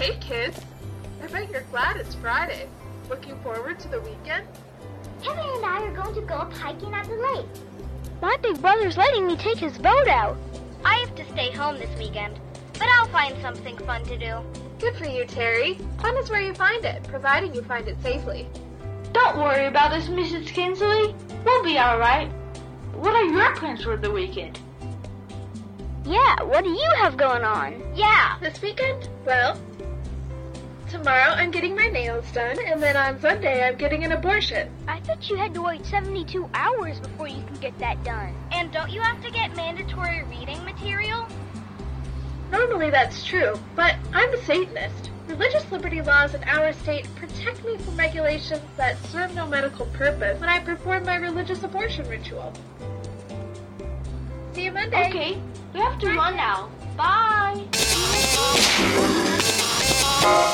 Hey kids, I bet you're glad it's Friday. Looking forward to the weekend? Kevin and I are going to go up hiking at the lake. My big brother's letting me take his boat out. I have to stay home this weekend, but I'll find something fun to do. Good for you, Terry. Fun is where you find it, providing you find it safely. Don't worry about us, Mrs. Kinsley. We'll be alright. What are your plans for the weekend? Yeah, what do you have going on? Yeah, This weekend? Well, tomorrow I'm getting my nails done, and then on Sunday I'm getting an abortion. I thought you had to wait 72 hours before you can get that done. and don't you have to get mandatory reading material? Normally that's true, but I'm a Satanist. Religious liberty laws in our state protect me from regulations that serve no medical purpose when I perform my religious abortion ritual. See you Monday. Okay, we have to run now. Bye. We're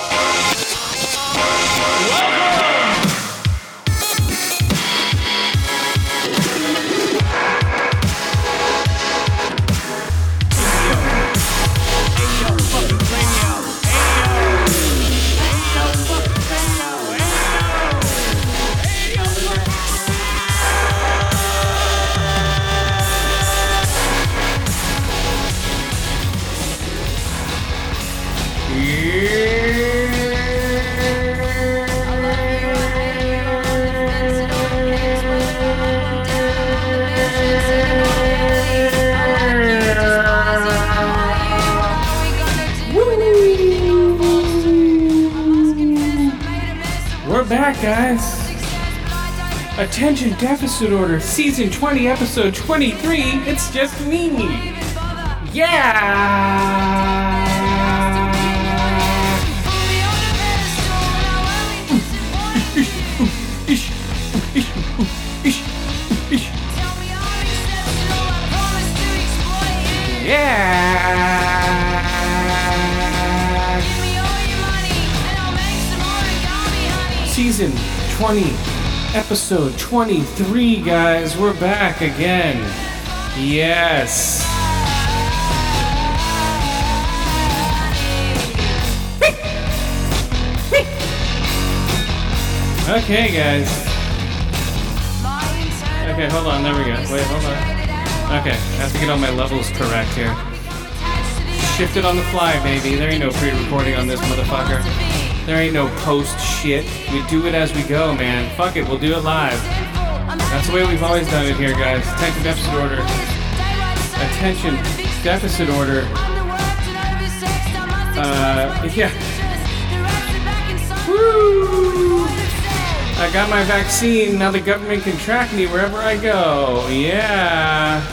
back, guys. Attention Deficit Order, Season 20, Episode 23. It's just me. Yeah. Yeah. Season 20, episode 23, guys. We're back again. Yes. Okay, guys. Okay, hold on. There we go. Wait, hold on. Okay, I have to get all my levels correct here. Shift it on the fly, baby. There ain't no pre-recording on this motherfucker. There ain't no post shit. We do it as we go, man. Fuck it, we'll do it live. That's the way we've always done it here, guys. Attention deficit order. Attention deficit order. Uh, yeah. Woo! I got my vaccine. Now the government can track me wherever I go. Yeah.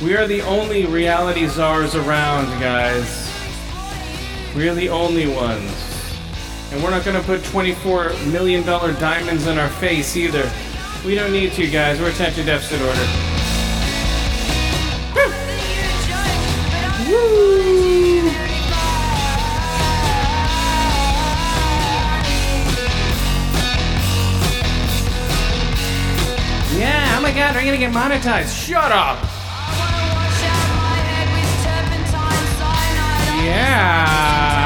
We are the only reality czars around, guys. We're the only ones. And we're not gonna put $24 million diamonds in our face either. We don't need to, guys. We're attention deficit order. Woo! Yeah, oh my god, we're gonna get monetized. Shut up! Yeah.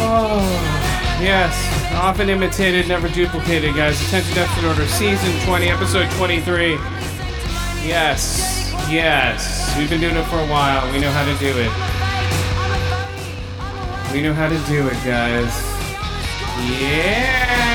Oh, yes. Often imitated, never duplicated, guys. Attention deficit order, season 20, episode 23. Yes. Yes. We've been doing it for a while. We know how to do it. We know how to do it, guys. Yeah.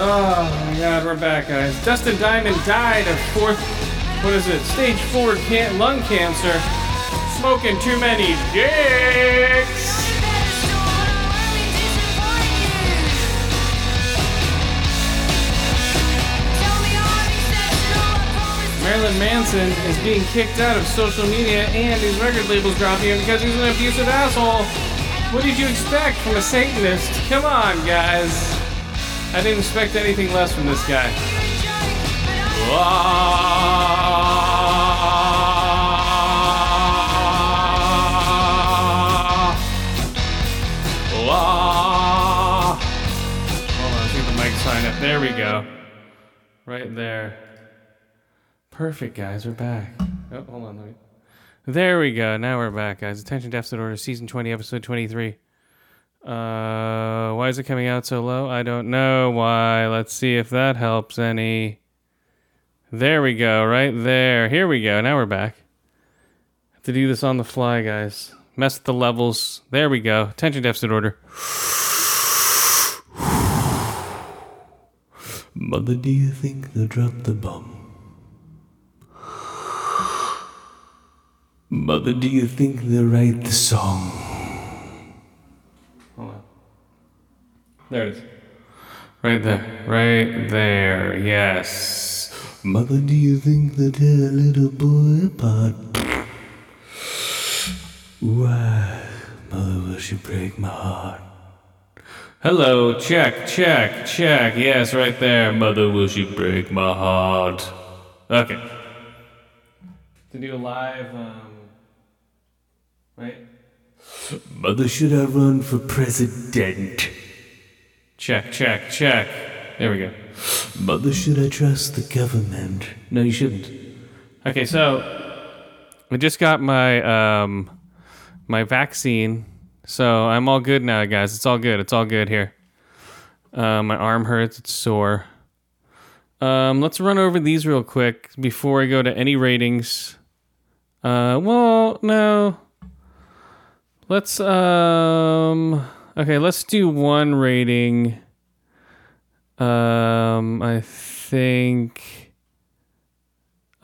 Oh my god, we're back, guys. Dustin Diamond died of fourth, what is it, stage four can- lung cancer, smoking too many dicks. Marilyn Manson is being kicked out of social media and his record label's dropping him because he's an abusive asshole. What did you expect from a Satanist? Come on, guys. I didn't expect anything less from this guy. Hold on, I think the mic fine up. There we go. Right there. Perfect, guys. We're back. Oh, hold on. There we go. Now we're back, guys. Attention Deficit Order, Season 20, Episode 23. Uh, why is it coming out so low? I don't know why. Let's see if that helps any. There we go, right there. Here we go. Now we're back. Have to do this on the fly, guys. Mess with the levels. There we go. Attention Deficit Order. Mother, do you think they'll drop the bomb? Mother, do you think they'll write the song? Hold on. There it is. Right there. Right there. Yes. Mother, do you think they'll a little boy apart? Why, Mother, will she break my heart? Hello. Check, check, check. Yes, right there. Mother, will she break my heart? Okay. To do a live, um. Right? Mother, should I run for president? Check, check, check. There we go. Mother, should I trust the government? No, you shouldn't. Okay, so I just got my um my vaccine, so I'm all good now, guys. It's all good. It's all good here. Uh, my arm hurts. It's sore. Um, let's run over these real quick before I go to any ratings. Uh, well, no. Let's um. Okay, let's do one rating. Um, I think.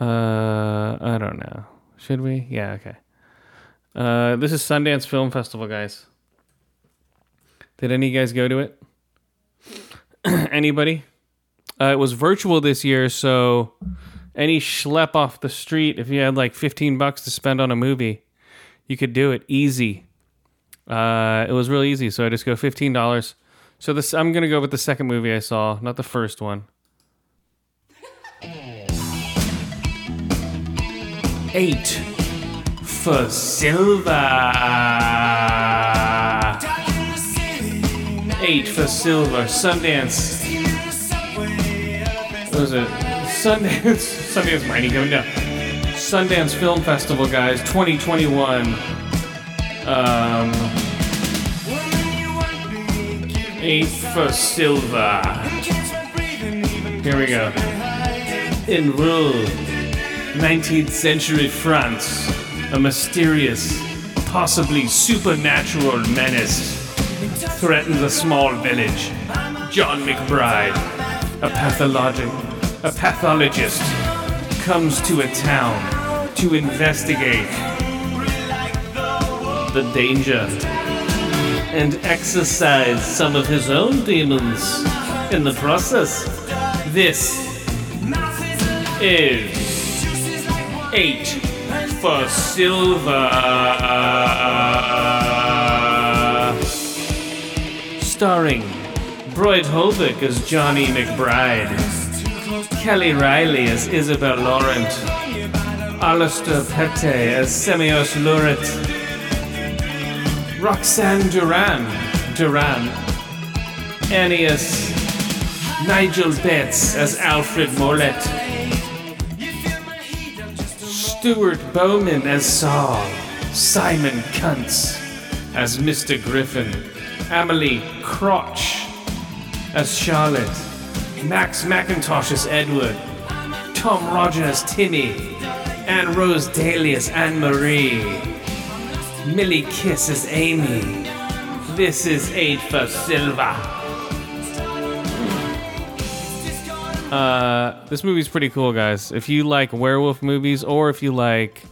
Uh, I don't know. Should we? Yeah. Okay. Uh, this is Sundance Film Festival, guys. Did any of you guys go to it? Anybody? Uh, it was virtual this year, so any schlep off the street, if you had like 15 bucks to spend on a movie, you could do it easy. Uh, it was really easy, so I just go $15. So this, I'm gonna go with the second movie I saw, not the first one. Eight for silver. Eight for silver. Sundance. What was it? Sundance. Sundance mining coming down. Sundance Film Festival, guys, 2021. Um, eight for silver. Here we go. In rule, 19th century France, a mysterious, possibly supernatural menace threatens a small village. John McBride, a pathologic, a pathologist, comes to a town to investigate the danger and exorcise some of his own demons in the process. This is eight for silver. Starring Boyd Holbrook as Johnny McBride, Kelly Reilly as Isabel Laurent, Alistair Pete as Semios Lurit, Roxanne Duran, Duran, Annius, Nigel Betts as Alfred Mollett, Stuart Bowman as Saul, Simon Kunz as Mr. Griffin, Emily Crotch as Charlotte, Max McIntosh as Edward, Tom Roger as Timmy, and Rose Daly as Anne Marie, Millie kisses Amy. This is eight for silver. Uh, this movie's pretty cool, guys. If you like werewolf movies or if you like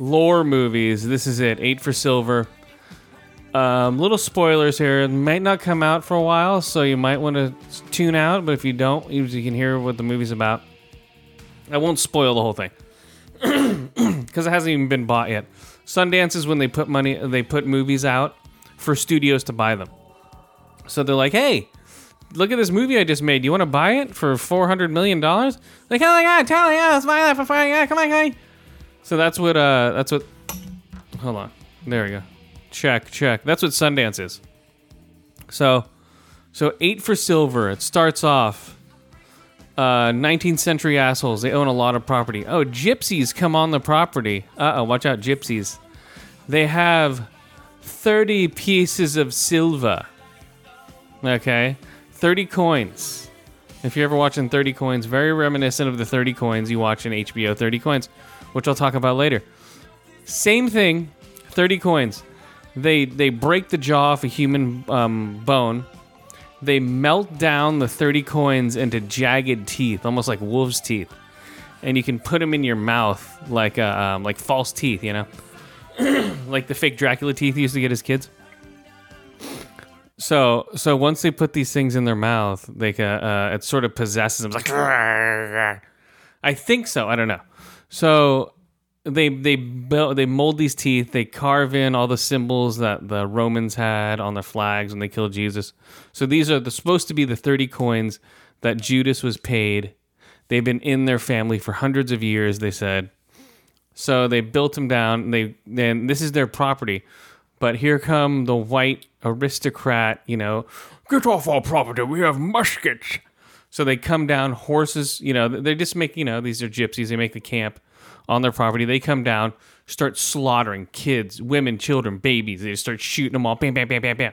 lore movies, this is it. Eight for silver. Um, little spoilers here. It might not come out for a while, so you might want to tune out. But if you don't, you can hear what the movie's about. I won't spoil the whole thing because it hasn't even been bought yet. Sundance is when they put money, they put movies out for studios to buy them. So they're like, "Hey, look at this movie I just made. You want to buy it for four hundred million dollars?" Like, "Oh my god, totally, yeah, let's buy that for five. Yeah, come on, guy. So that's what. Uh, that's what. Hold on. There we go. Check, check. That's what Sundance is. So, so eight for silver. It starts off Uh, 19th century assholes. They own a lot of property. Oh, gypsies come on the property. Uh oh, watch out, gypsies. They have 30 pieces of silver. Okay? 30 coins. If you're ever watching 30 coins, very reminiscent of the 30 coins you watch in HBO 30 coins, which I'll talk about later. Same thing, 30 coins. They they break the jaw off a human um, bone. They melt down the 30 coins into jagged teeth, almost like wolves' teeth. And you can put them in your mouth like uh, um, like false teeth, you know? like the fake Dracula teeth he used to get his kids. So so once they put these things in their mouth, they uh, it sort of possesses them. Like I think so. I don't know. So they they build they mold these teeth. They carve in all the symbols that the Romans had on their flags when they killed Jesus. So these are the, supposed to be the thirty coins that Judas was paid. They've been in their family for hundreds of years. They said. So they built them down. They then this is their property. But here come the white aristocrat, you know, get off our property. We have muskets. So they come down, horses, you know, they just make, you know, these are gypsies. They make the camp on their property. They come down, start slaughtering kids, women, children, babies. They start shooting them all. Bam, bam, bam, bam, bam.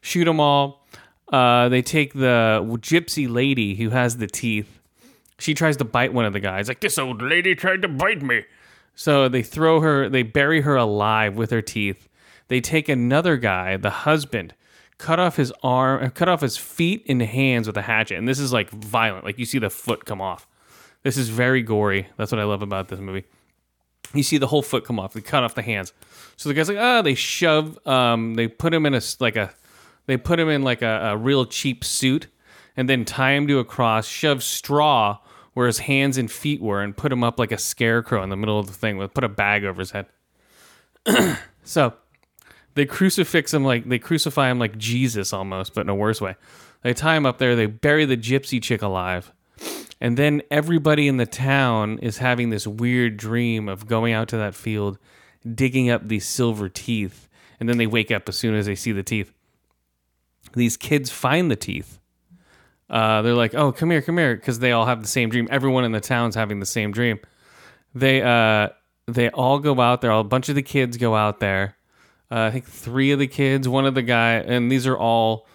Shoot them all. Uh, they take the gypsy lady who has the teeth. She tries to bite one of the guys. Like, this old lady tried to bite me. So they throw her, they bury her alive with her teeth. They take another guy, the husband, cut off his arm, cut off his feet and hands with a hatchet. And this is like violent. Like you see the foot come off. This is very gory. That's what I love about this movie. You see the whole foot come off. They cut off the hands. So the guy's like, ah, oh, they shove, um, they put him in a like a, they put him in like a, a real cheap suit, and then tie him to a cross, shove straw where his hands and feet were, and put him up like a scarecrow in the middle of the thing. With put a bag over his head. so they crucifix him like they crucify him like Jesus almost, but in a worse way. They tie him up there. They bury the gypsy chick alive. And then everybody in the town is having this weird dream of going out to that field, digging up these silver teeth. And then they wake up as soon as they see the teeth. These kids find the teeth. Uh, they're like, "Oh, come here, come here," because they all have the same dream. Everyone in the town's having the same dream. They uh, they all go out there. A bunch of the kids go out there. Uh, I think three of the kids, one of the guy, and these are all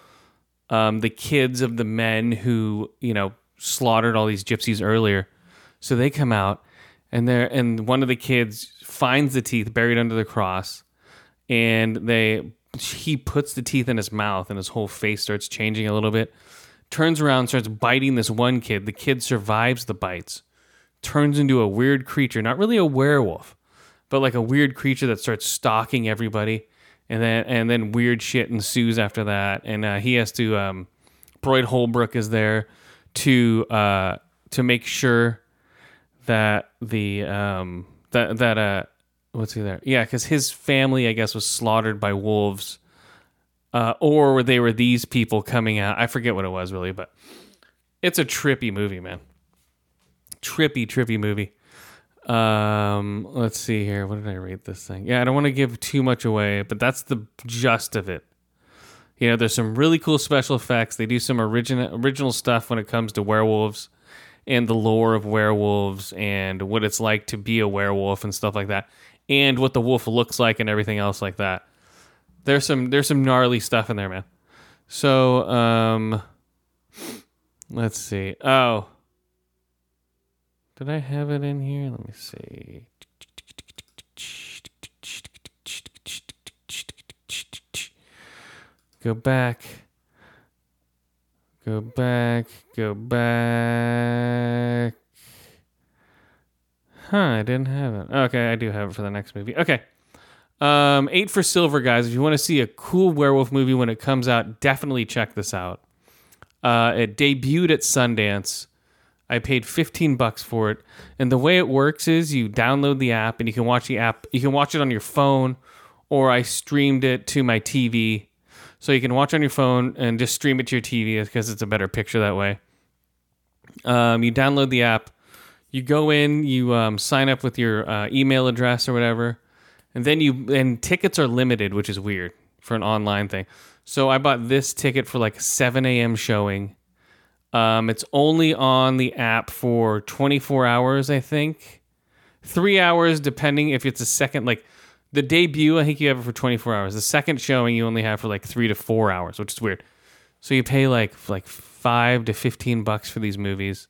um, the kids of the men who you know slaughtered all these gypsies earlier. So they come out, and they and one of the kids finds the teeth buried under the cross, and they he puts the teeth in his mouth, and his whole face starts changing a little bit. Turns around, starts biting this one kid. The kid survives the bites, turns into a weird creature, not really a werewolf, but like a weird creature that starts stalking everybody, and then and then weird shit ensues after that, and uh, he has to. Um, Boyd Holbrook is there to uh, to make sure that the um, that that uh, what's he there? Yeah, because his family, I guess, was slaughtered by wolves, uh, or they were these people coming out. I forget what it was really, but it's a trippy movie, man. Trippy, trippy movie. Um, let's see here. What did I rate this thing? Yeah, I don't want to give too much away, but that's the gist of it. You know, there's some really cool special effects. They do some original original stuff when it comes to werewolves and the lore of werewolves and what it's like to be a werewolf and stuff like that, and what the wolf looks like and everything else like that. There's some there's some gnarly stuff in there, man. So, um, let's see. Oh, did I have it in here? Let me see. Go back. Go back. Go back. Huh, I didn't have it. Okay, I do have it for the next movie. Okay. Um, eight for silver, guys. If you want to see a cool werewolf movie when it comes out, definitely check this out. Uh, it debuted at Sundance. I paid 15 bucks for it. And the way it works is you download the app and you can watch the app. You can watch it on your phone or I streamed it to my TV so you can watch on your phone and just stream it to your TV because it's a better picture that way. Um, you download the app, you go in, you um, sign up with your uh, email address or whatever, and then you and tickets are limited, which is weird for an online thing. So I bought this ticket for like 7 a.m. showing. Um, it's only on the app for 24 hours, I think. Three hours, depending if it's a second, like the debut, I think you have it for 24 hours. The second showing, you only have for like three to four hours, which is weird. So you pay like like five to 15 bucks for these movies.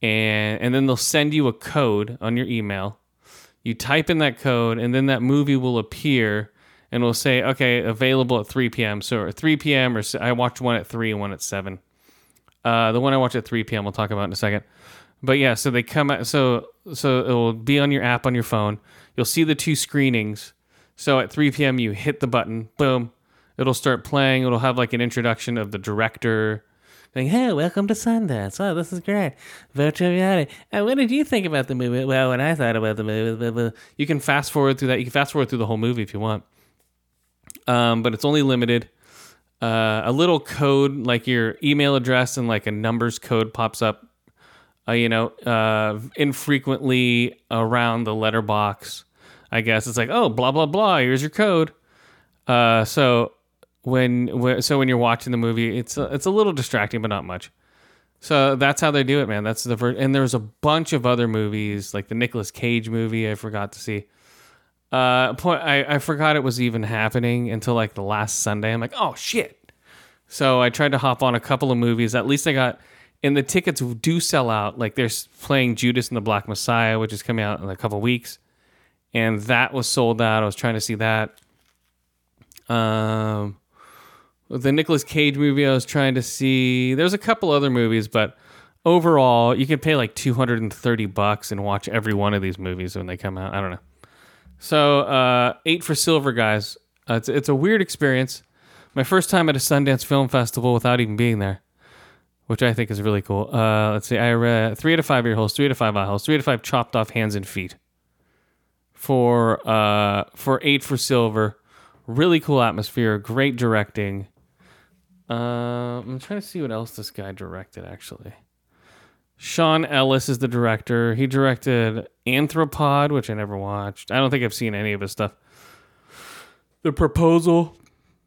And, and then they'll send you a code on your email. You type in that code, and then that movie will appear and will say, okay, available at 3 p.m. So at 3 p.m. or I watched one at 3 and one at 7. Uh, the one I watched at 3 p.m. we'll talk about in a second. But yeah, so they come out. So so it will be on your app on your phone. You'll see the two screenings. So at 3 p.m. you hit the button. Boom. It'll start playing. It'll have like an introduction of the director. Like, hey, welcome to Sundance. Oh, this is great. Virtual reality. And what did you think about the movie? Well, when I thought about the movie, blah, blah. you can fast forward through that. You can fast forward through the whole movie if you want. Um, but it's only limited uh, a little code like your email address and like a numbers code pops up uh, you know uh, infrequently around the letterbox i guess it's like oh blah blah blah here's your code uh, so when, so when you're watching the movie it's a, it's a little distracting but not much so that's how they do it man that's the first and there's a bunch of other movies like the Nicolas Cage movie I forgot to see uh, point I, I forgot it was even happening until like the last Sunday. I'm like, oh shit. So I tried to hop on a couple of movies. At least I got, and the tickets do sell out. Like they're playing Judas and the Black Messiah, which is coming out in a couple weeks, and that was sold out. I was trying to see that. Um, the Nicolas Cage movie I was trying to see. There's a couple other movies, but overall, you can pay like 230 bucks and watch every one of these movies when they come out. I don't know. So uh, eight for silver, guys. Uh, it's it's a weird experience. My first time at a Sundance Film Festival without even being there, which I think is really cool. Uh, let's see. I read three out of five ear holes, three out of five eye holes, three out of five chopped off hands and feet. For uh for eight for silver, really cool atmosphere, great directing. Uh, I'm trying to see what else this guy directed actually. Sean Ellis is the director. He directed Anthropoid, which I never watched. I don't think I've seen any of his stuff. The Proposal.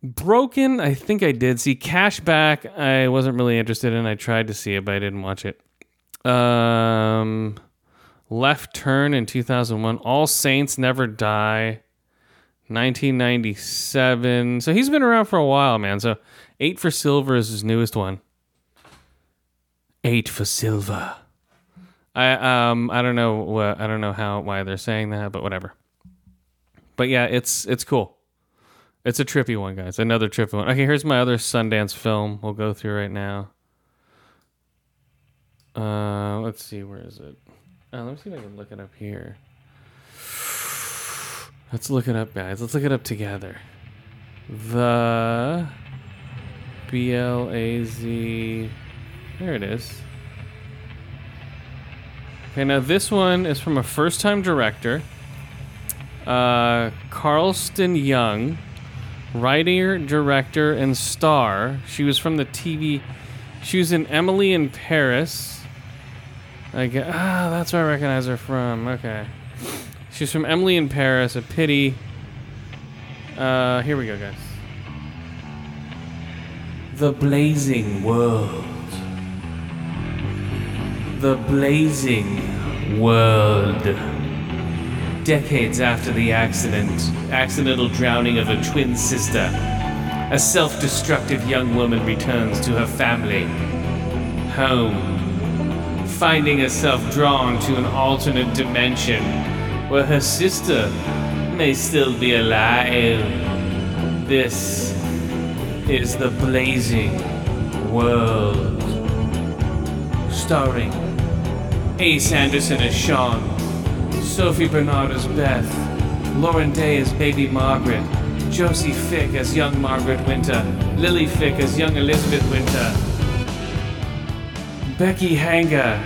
Broken, I think I did see. Cashback, I wasn't really interested in. I tried to see it, but I didn't watch it. Um, Left Turn in 2001. All Saints Never Die. 1997. So he's been around for a while, man. So Eight for Silver is his newest one. Eight for silver. I um I don't know what I don't know how why they're saying that, but whatever. But yeah, it's it's cool. It's a trippy one, guys. Another trippy one. Okay, here's my other Sundance film. We'll go through right now. Uh, let's see, where is it? Uh, let me see if I can look it up here. Let's look it up, guys. Let's look it up together. The B L A Z there it is. Okay, now this one is from a first time director, uh, Carlson Young, writer, director, and star. She was from the TV. She was in Emily in Paris. I get, ah, that's where I recognize her from. Okay. She's from Emily in Paris, a pity. Uh, here we go, guys. The Blazing World the blazing world. Decades after the accident, accidental drowning of her twin sister, a self destructive young woman returns to her family, home, finding herself drawn to an alternate dimension where her sister may still be alive. This is the blazing world. Starring Ace Anderson as Sean, Sophie Bernard as Beth, Lauren Day as Baby Margaret, Josie Fick as young Margaret Winter, Lily Fick as young Elizabeth Winter, Becky Hanger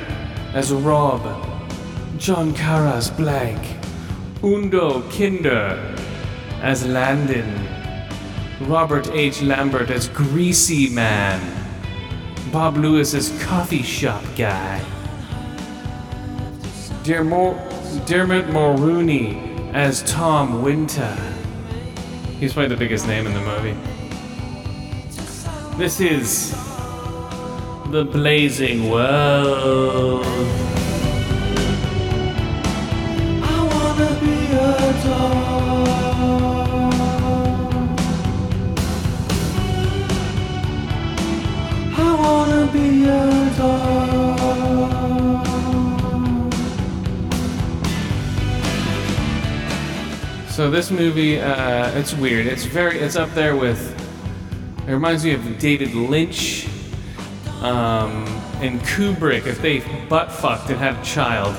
as Rob, John Kara as Blank, Undo Kinder as Landon, Robert H. Lambert as Greasy Man, Bob Lewis as Coffee Shop Guy. Dermo- Dermot Mulroney as Tom Winter. He's probably the biggest name in the movie. This is the blazing world. So this movie, uh, it's weird. It's very, it's up there with. It reminds me of David Lynch um, and Kubrick. If they butt fucked and had a child,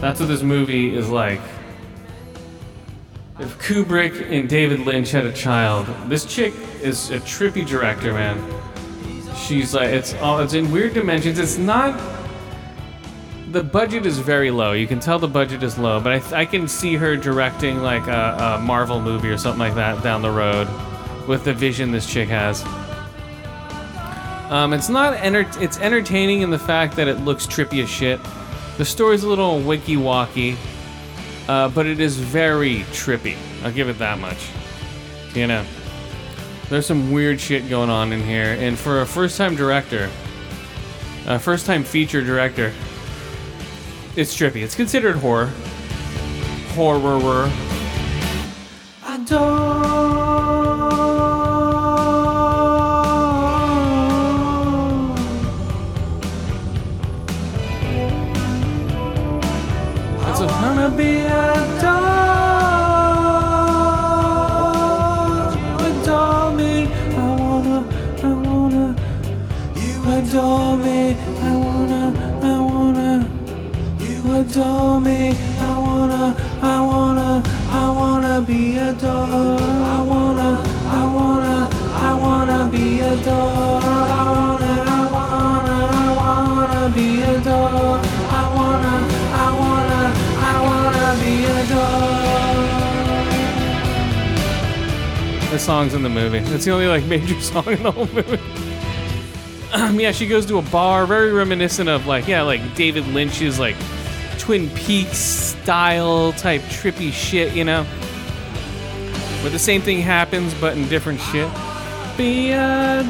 that's what this movie is like. If Kubrick and David Lynch had a child, this chick is a trippy director, man. She's like, it's all, it's in weird dimensions. It's not the budget is very low. You can tell the budget is low, but I, I can see her directing like a, a Marvel movie or something like that down the road with the vision this chick has. Um, it's not enter- it's entertaining in the fact that it looks trippy as shit. The story's a little wiki walkie, uh, but it is very trippy. I'll give it that much. You know, there's some weird shit going on in here, and for a first time director, a first time feature director, it's trippy. It's considered horror. Horror. I don't. Song's in the movie. It's the only like major song in the whole movie. Um, yeah, she goes to a bar, very reminiscent of like yeah, like David Lynch's like Twin Peaks style type trippy shit, you know. Where the same thing happens but in different shit. Be a.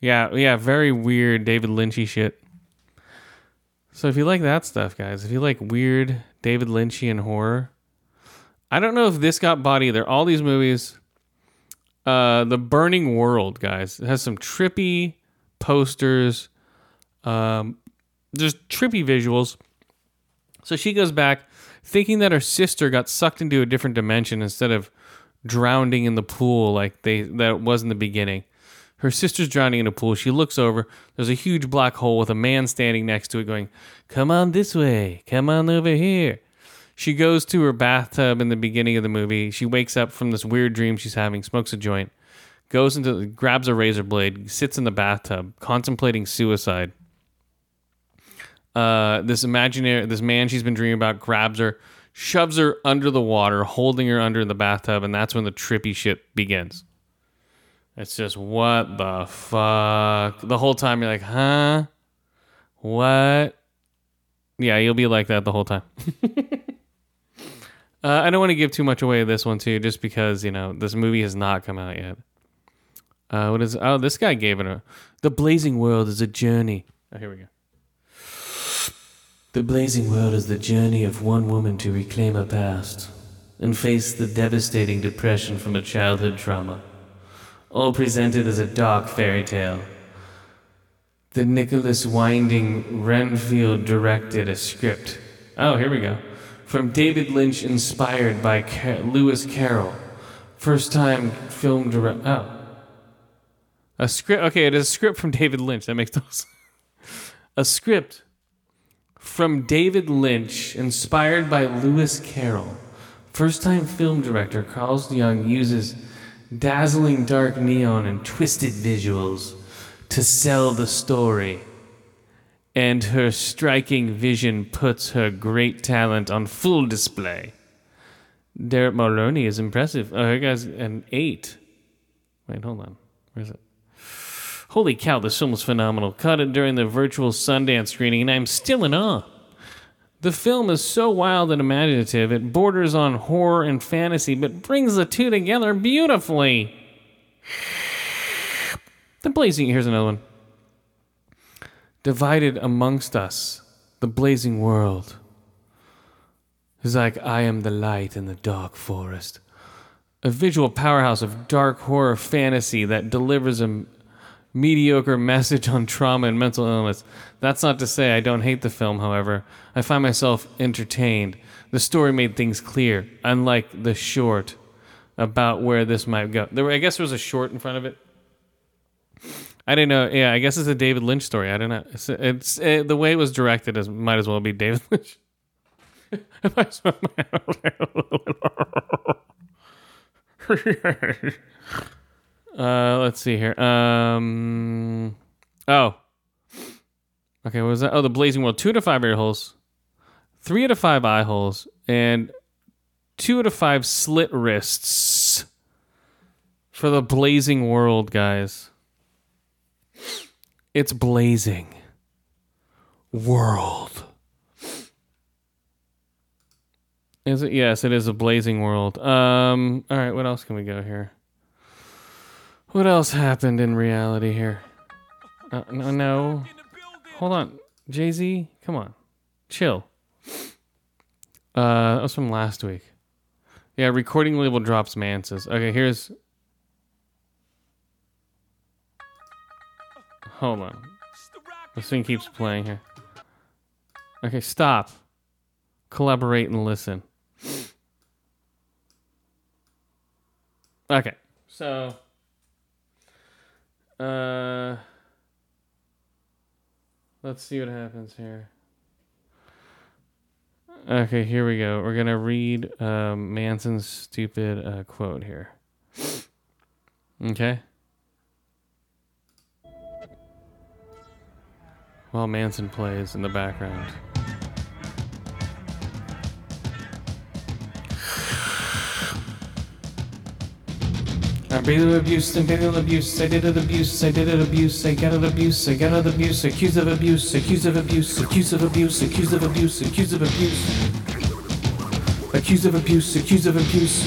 Yeah, yeah, very weird David Lynchy shit. So if you like that stuff, guys, if you like weird David Lynchian horror, I don't know if this got bought either. All these movies, uh, The Burning World, guys, it has some trippy posters, um, just trippy visuals. So she goes back thinking that her sister got sucked into a different dimension instead of drowning in the pool like they that was in the beginning. Her sister's drowning in a pool. She looks over. There's a huge black hole with a man standing next to it going, Come on this way. Come on over here. She goes to her bathtub in the beginning of the movie. She wakes up from this weird dream she's having, smokes a joint, goes into, grabs a razor blade, sits in the bathtub, contemplating suicide. Uh, this imaginary, this man she's been dreaming about grabs her, shoves her under the water, holding her under the bathtub, and that's when the trippy shit begins. It's just what the fuck. The whole time you're like, huh? What? Yeah, you'll be like that the whole time. uh, I don't want to give too much away of this one too, just because you know this movie has not come out yet. Uh, what is? Oh, this guy gave it a. The Blazing World is a journey. Oh, here we go. The Blazing World is the journey of one woman to reclaim her past and face the devastating depression from a childhood trauma. All presented as a dark fairy tale. The Nicholas Winding Renfield directed a script. Oh, here we go. From David Lynch, inspired by Car- Lewis Carroll. First time film direct. Oh. A script. Okay, it is a script from David Lynch. That makes no sense. A script from David Lynch, inspired by Lewis Carroll. First time film director Carl Young uses dazzling dark neon and twisted visuals to sell the story. And her striking vision puts her great talent on full display. Derek Mulroney is impressive. Oh, here guy's an eight. Wait, hold on. Where is it? Holy cow, this film was phenomenal. Caught it during the virtual Sundance screening, and I'm still in awe. The film is so wild and imaginative, it borders on horror and fantasy, but brings the two together beautifully. The blazing, here's another one. Divided amongst us, the blazing world. It's like, I am the light in the dark forest. A visual powerhouse of dark horror fantasy that delivers a mediocre message on trauma and mental illness. That's not to say I don't hate the film, however. I find myself entertained. The story made things clear, unlike the short about where this might go. There, I guess there was a short in front of it. I didn't know. Yeah, I guess it's a David Lynch story. I don't know. It's, it's it, the way it was directed. As might as well be David Lynch. uh, let's see here. Um, oh, okay. What was that? Oh, the Blazing World. Two to five ear holes, three out of five eye holes, and two out of five slit wrists for the Blazing World, guys. It's blazing world. Is it? Yes, it is a blazing world. Um. All right. What else can we go here? What else happened in reality here? Uh, no, no. Hold on, Jay Z. Come on, chill. Uh, that was from last week. Yeah, recording label drops Manses. Okay, here's. Hold on. This thing keeps playing here. Okay, stop. Collaborate and listen. Okay, so. Uh. Let's see what happens here. Okay, here we go. We're gonna read um, Manson's stupid uh, quote here. Okay. While Manson plays in the background. Beat abuse, and beat abuse, I did it abuse, I did it abuse, I got it abuse, I got it abuse, accused of abuse, accused of abuse, accused of abuse, accused of abuse, accused of abuse. Accused of abuse, accused of abuse.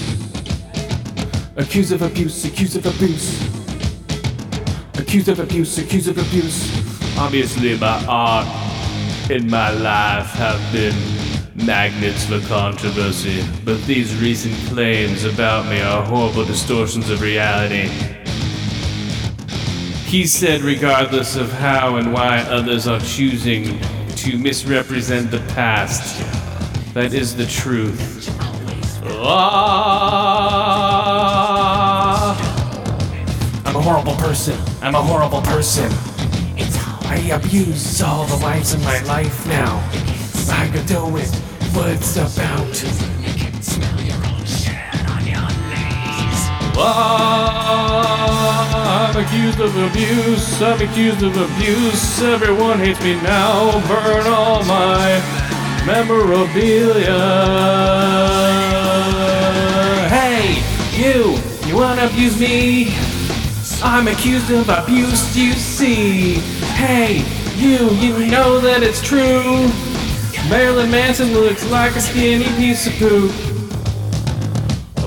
Accused of abuse, accused of abuse. Accused of abuse, accused of abuse. Obviously my art in my life have been magnets for controversy, but these recent claims about me are horrible distortions of reality. He said, regardless of how and why others are choosing to misrepresent the past, that is the truth. Ah! I'm a horrible person. I'm a horrible person. I abuse all the wives in my life now. I could do it. What it's about. Ah, I'm accused of abuse. I'm accused of abuse. Everyone hates me now. Burn all my memorabilia. Hey, you! You wanna abuse me? I'm accused of abuse, you see. Hey, you! You know that it's true. Marilyn Manson looks like a skinny piece of poop.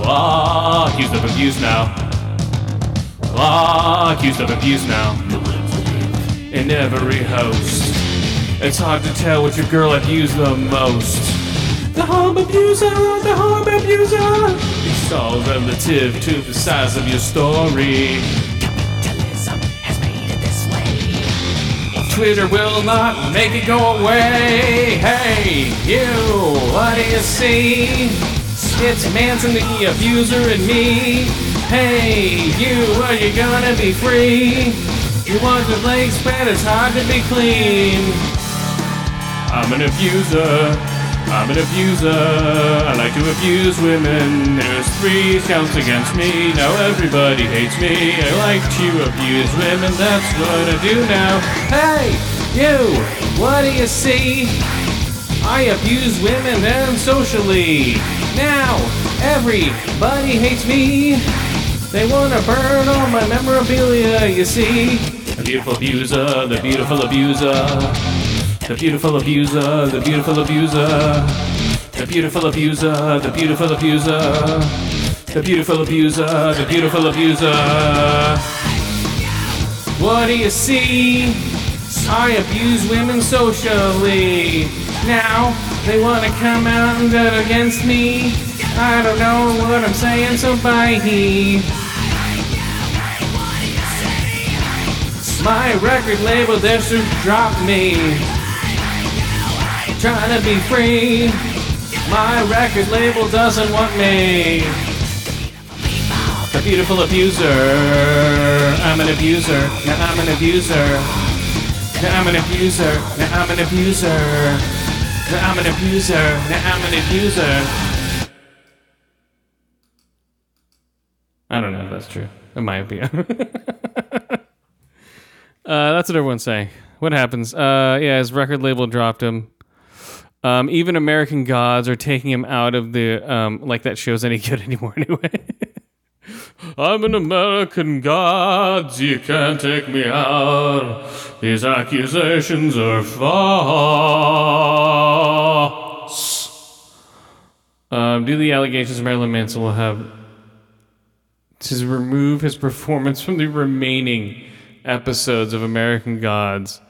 Ah, accused of abuse now. Ah, accused of abuse now. In every host, it's hard to tell which girl abused the most. The home abuser, the home abuser. It's all relative to the size of your story. Twitter will not make it go away. Hey, you, what do you see? It's Manson the abuser and me. Hey, you, are you gonna be free? You want your legs spread, it's hard to be clean. I'm an abuser. I'm an abuser. I like to abuse women. There's three counts against me. Now everybody hates me. I like to abuse women. That's what I do now. Hey, you! What do you see? I abuse women and socially. Now everybody hates me. They wanna burn all my memorabilia. You see, the beautiful abuser, the beautiful abuser. The beautiful abuser, the beautiful abuser. The beautiful abuser, the beautiful abuser. The beautiful abuser, the beautiful abuser. What do you see? I abuse women socially. Now they want to come out and go against me. I don't know what I'm saying, so bye. My record label just drop me. Trying to be free. My record label doesn't want me. A beautiful abuser. I'm an abuser. Now I'm an abuser. Now I'm an abuser. Now I'm an abuser. Now I'm an abuser. Now I'm an abuser. I don't know if that's true. It might be. Uh, that's what everyone's saying. What happens? Uh, yeah, his record label dropped him. Um, even American Gods are taking him out of the um, like that show's any good anymore anyway. I'm an American god, you can't take me out. These accusations are false. Um, the allegations, Marilyn Manson will have to remove his performance from the remaining episodes of American Gods.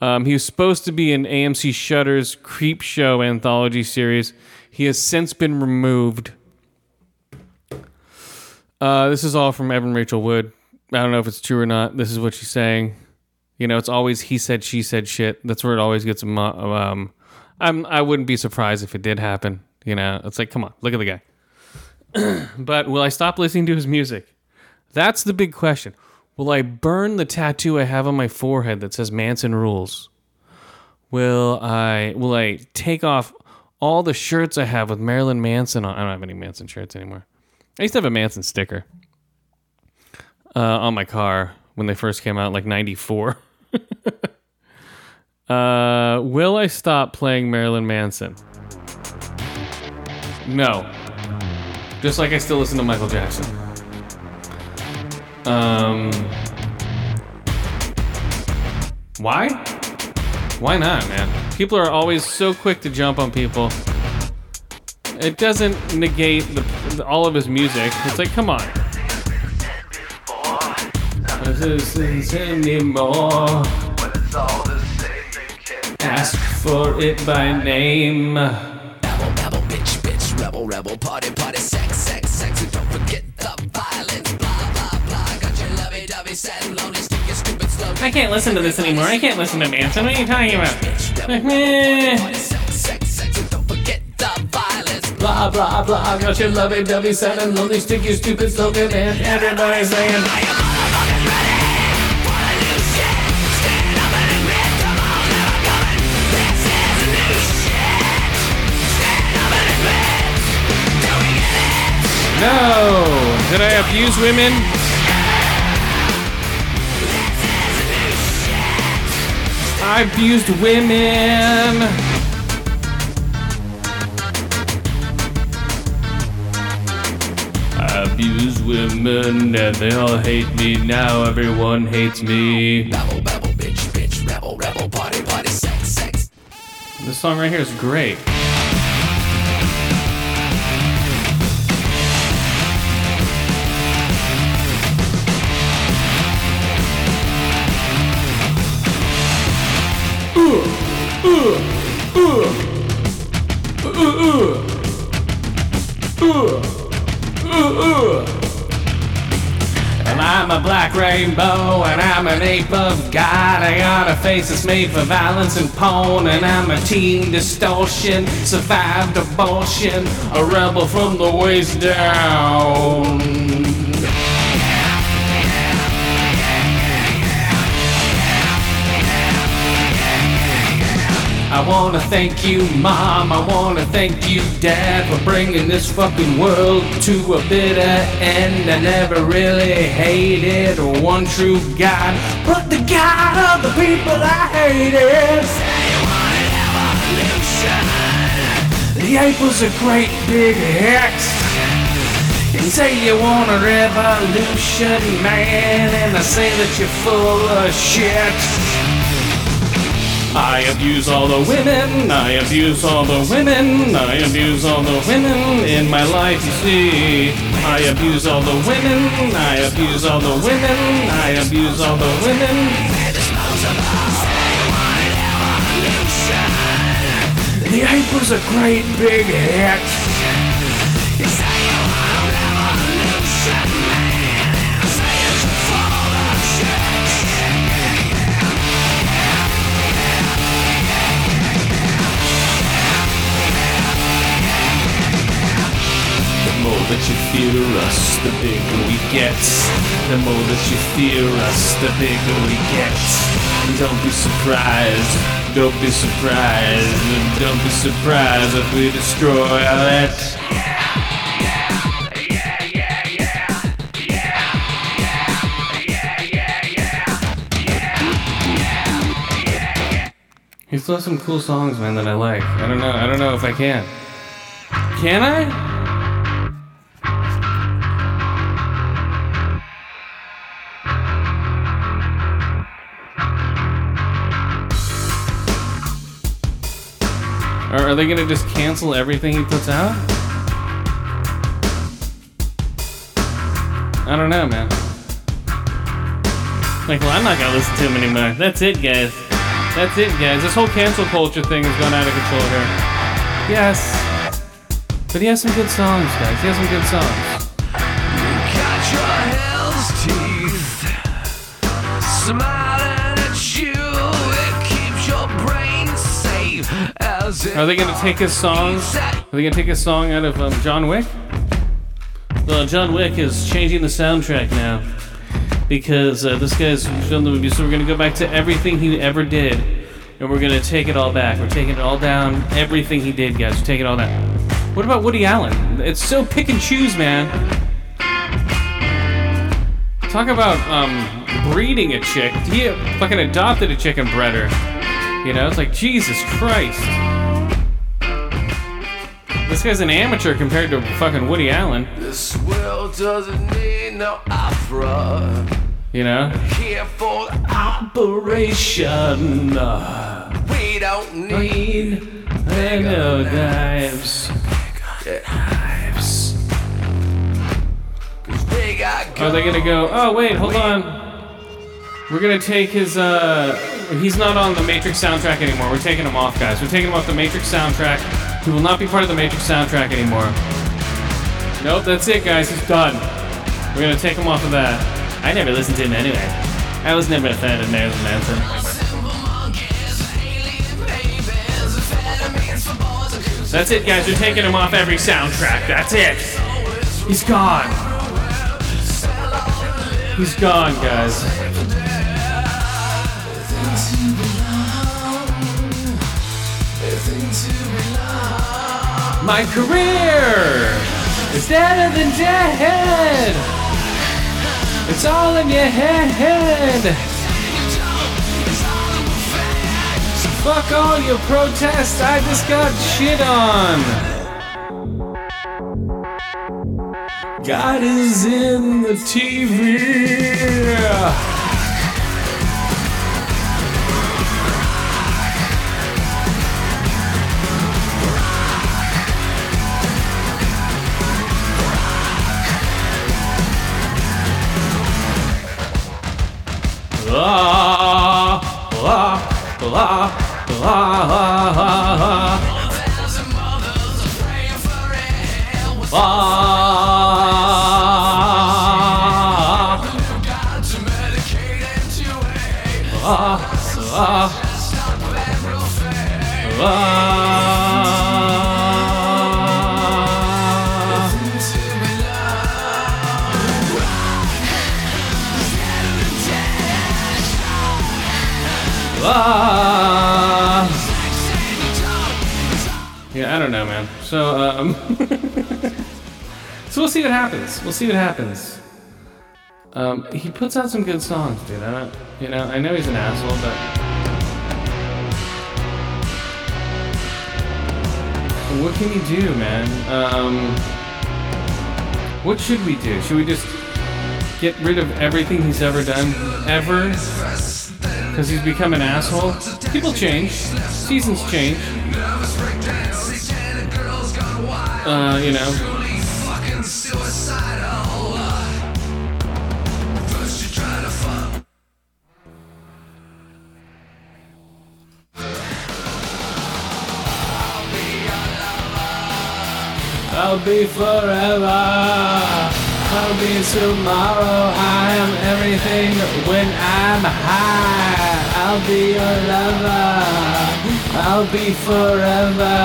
Um, he was supposed to be in AMC Shudder's Creep Show anthology series. He has since been removed. Uh, this is all from Evan Rachel Wood. I don't know if it's true or not. This is what she's saying. You know, it's always he said, she said shit. That's where it always gets. Um, I'm. I wouldn't be surprised if it did happen. You know, it's like, come on, look at the guy. but will I stop listening to his music? That's the big question. Will I burn the tattoo I have on my forehead that says Manson rules? Will I will I take off all the shirts I have with Marilyn Manson on? I don't have any Manson shirts anymore. I used to have a Manson sticker uh, on my car when they first came out, like '94. uh, will I stop playing Marilyn Manson? No. Just like I still listen to Michael Jackson. Um, why? Why not, man? People are always so quick to jump on people. It doesn't negate the, all of his music. It's like, come on. This is anymore. Ask for it by name. Bitch, bitch, rebel, rebel, party, party, sex, sex, sex, I can't listen to this anymore. I can't listen to Manson. What are you talking about? Blah blah blah, got your lovey dovey sounding lonely, sticky, stupid slogan, and everybody's saying. No! Did I abuse women? I abused women. I abuse women and they all hate me. Now everyone hates me. Babble, babble, bitch, bitch, rebel, rebel, party, party, sex, sex. This song right here is great. And I'm a black rainbow, and I'm an ape of God. I got a face that's made for violence and porn, and I'm a teen distortion. Survived abortion, a rebel from the waist down. I wanna thank you, Mom. I wanna thank you, Dad, for bringing this fucking world to a bitter end. I never really hated one true God, but the God of the people I hated. The ape was a great big hit. You say you want a revolution, man, and I say that you're full of shit. I abuse all the women, I abuse all the women, I abuse all the women in my life, you see. I abuse all the women, I abuse all the women, I abuse all the women. The ape was a great big hit. That you fear us, the bigger we get. The more that you fear us, the bigger we get. And don't be surprised, don't be surprised, don't be surprised if we destroy all that. Yeah yeah yeah. Yeah yeah yeah. Yeah yeah yeah. Yeah. He still has some cool songs, man, that I like. I don't know. I don't know if I can. Can I? Or are they gonna just cancel everything he puts out? I don't know, man. Like, well, I'm not gonna listen to him anymore. That's it, guys. That's it, guys. This whole cancel culture thing has gone out of control here. Yes. But he has some good songs, guys. He has some good songs. Smiling Are they gonna take his song? Are they gonna take his song out of um, John Wick? Well, John Wick is changing the soundtrack now because uh, this guy's filmed the movie. So we're gonna go back to everything he ever did, and we're gonna take it all back. We're taking it all down. Everything he did, guys. We're taking it all down. What about Woody Allen? It's so pick and choose, man. Talk about um, breeding a chick. He fucking adopted a chick and bred her. You know, it's like Jesus Christ. This guy's an amateur compared to fucking Woody Allen. This world doesn't need no opera. You know? Here for operation. We don't need no knives. Knives. Are they gonna go? Oh wait, hold on. We're gonna take his. uh He's not on the Matrix soundtrack anymore. We're taking him off, guys. We're taking him off the Matrix soundtrack. He will not be part of the Matrix soundtrack anymore. Nope, that's it, guys. He's done. We're gonna take him off of that. I never listened to him anyway. I was never a fan of Marilyn Manson. That's it, guys. We're taking him off every soundtrack. That's it. He's gone. He's gone, guys. My career is deader than dead. It's all in your head. Fuck all your protests, I just got shit on. God is in the TV. La la la la Ah. We'll see what happens. We'll see what happens. Um, he puts out some good songs, dude. I don't, you know, I know he's an asshole, but what can you do, man? Um, what should we do? Should we just get rid of everything he's ever done, ever? because he's become an asshole. People change, seasons change. Uh, you know. I'll be forever. I'll be tomorrow. I am everything when I'm high. I'll be your lover. I'll be forever.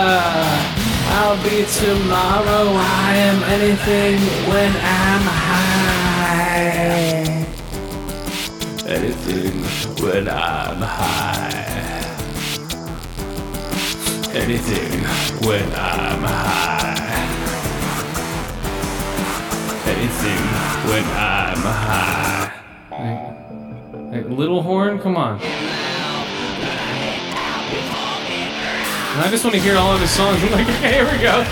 I'll be tomorrow. I am anything when I'm high. Anything when I'm high. Anything when I'm high. Anything when I'm high. Little horn, come on. I just want to hear all of his songs. I'm like, okay, here we go.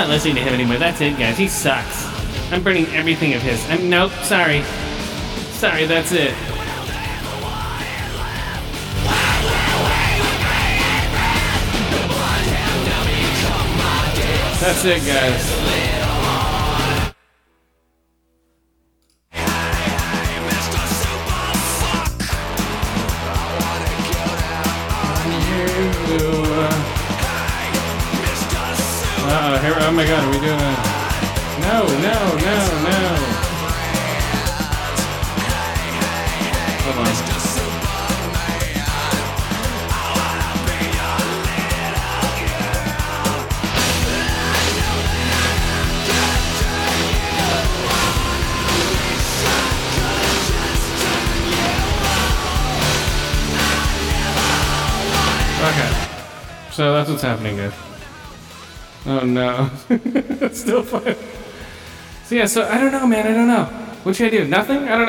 Not listening to him anymore. That's it, guys. He sucks. I'm burning everything of his. I'm nope. Sorry. Sorry. That's it. That's it, guys. So that's what's happening, guys. Oh no. It's still fun. So yeah, so I don't know, man. I don't know. What should I do? Nothing? I don't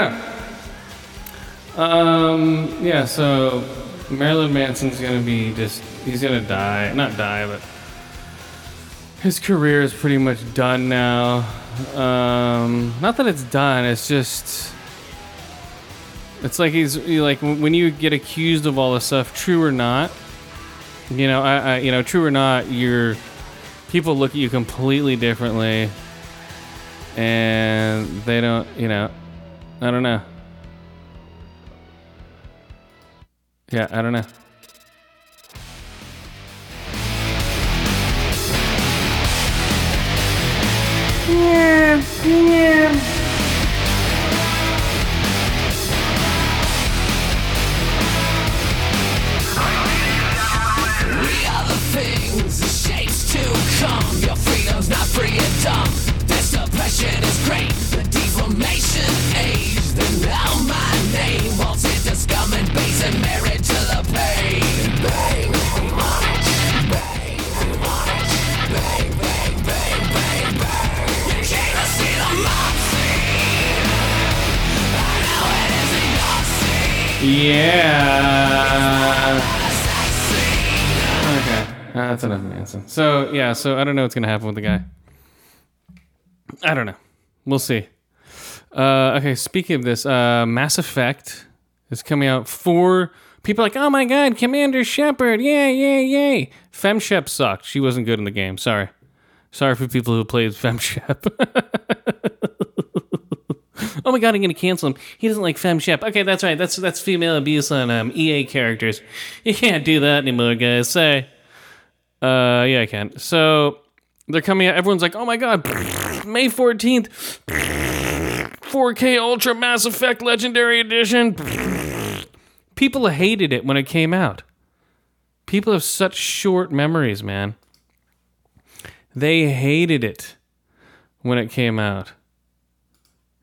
know. Um, yeah, so Marilyn Manson's gonna be just, he's gonna die. Not die, but his career is pretty much done now. Um, not that it's done, it's just, it's like he's, like, when you get accused of all this stuff, true or not, you know, I, I you know, true or not, you're, people look at you completely differently and they don't you know i don't know. Yeah i don't know. Yeah yeah freedom's not free and dumb. This oppression is great. The deformation age. Then now my name waltz into scum and base and married to the pain. Bang, we want. Bang. Bang, bang, bang, to the yeah okay Uh, that's enough manson so yeah so i don't know what's gonna happen with the guy i don't know we'll see uh, okay speaking of this uh, mass effect is coming out for people like oh my god commander shepard yay yay yay femshep sucked she wasn't good in the game sorry sorry for people who played femshep Oh my god, I'm gonna cancel him. He doesn't like FemShep. Okay, that's right. That's that's female abuse on um, EA characters. You can't do that anymore, guys. Say, uh, yeah, I can. So they're coming out. Everyone's like, oh my god, May 14th, 4K Ultra Mass Effect Legendary Edition. People hated it when it came out. People have such short memories, man. They hated it when it came out.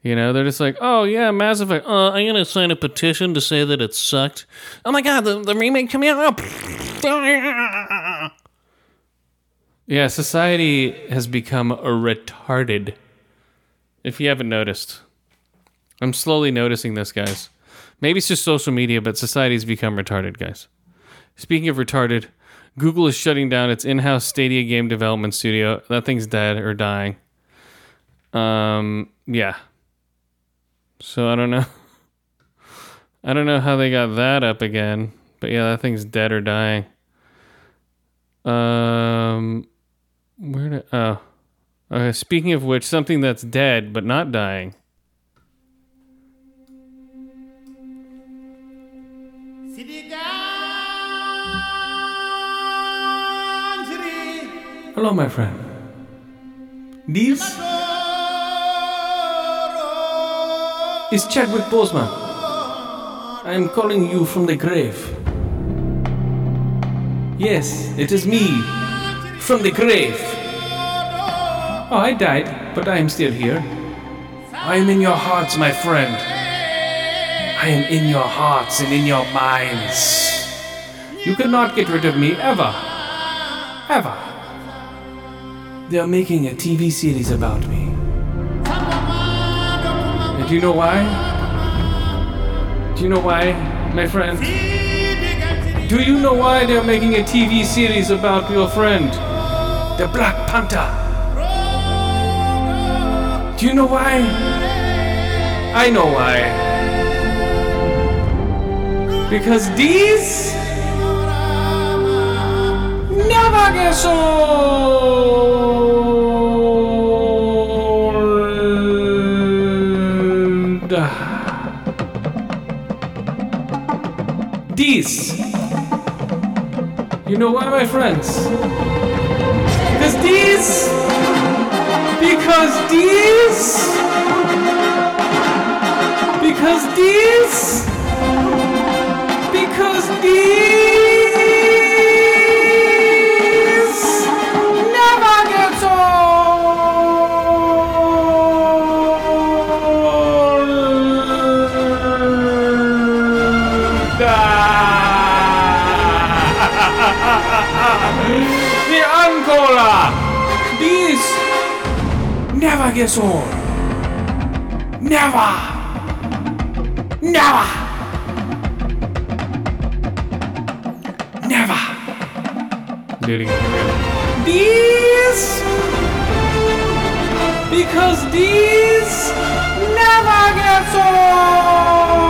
You know, they're just like, oh yeah, Mass Effect. Uh, I'm gonna sign a petition to say that it sucked. Oh my god, the, the remake coming out. yeah, society has become a retarded. If you haven't noticed, I'm slowly noticing this, guys. Maybe it's just social media, but society's become retarded, guys. Speaking of retarded, Google is shutting down its in-house Stadia game development studio. That thing's dead or dying. Um, yeah. So I don't know. I don't know how they got that up again, but yeah, that thing's dead or dying. Um, where did oh, okay. Speaking of which, something that's dead but not dying. Hello, my friend. This is Chadwick Boseman. I am calling you from the grave. Yes, it is me, from the grave. Oh, I died, but I am still here. I am in your hearts, my friend. I am in your hearts and in your minds. You cannot get rid of me ever. Ever. They are making a TV series about me. And do you know why? Do you know why, my friend? Do you know why they're making a TV series about your friend, the Black Panther? Do you know why? I know why. Because these never get sold. These. You know why, my friends? Because these. Because these. Never gets old. Never. Never. Never. Do it again. These because these never get old.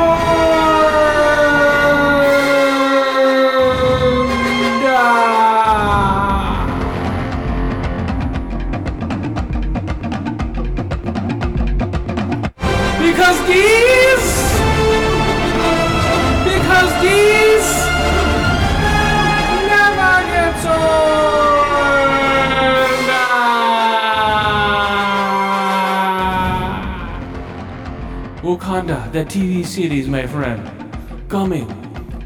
Wakanda, the TV series, my friend, coming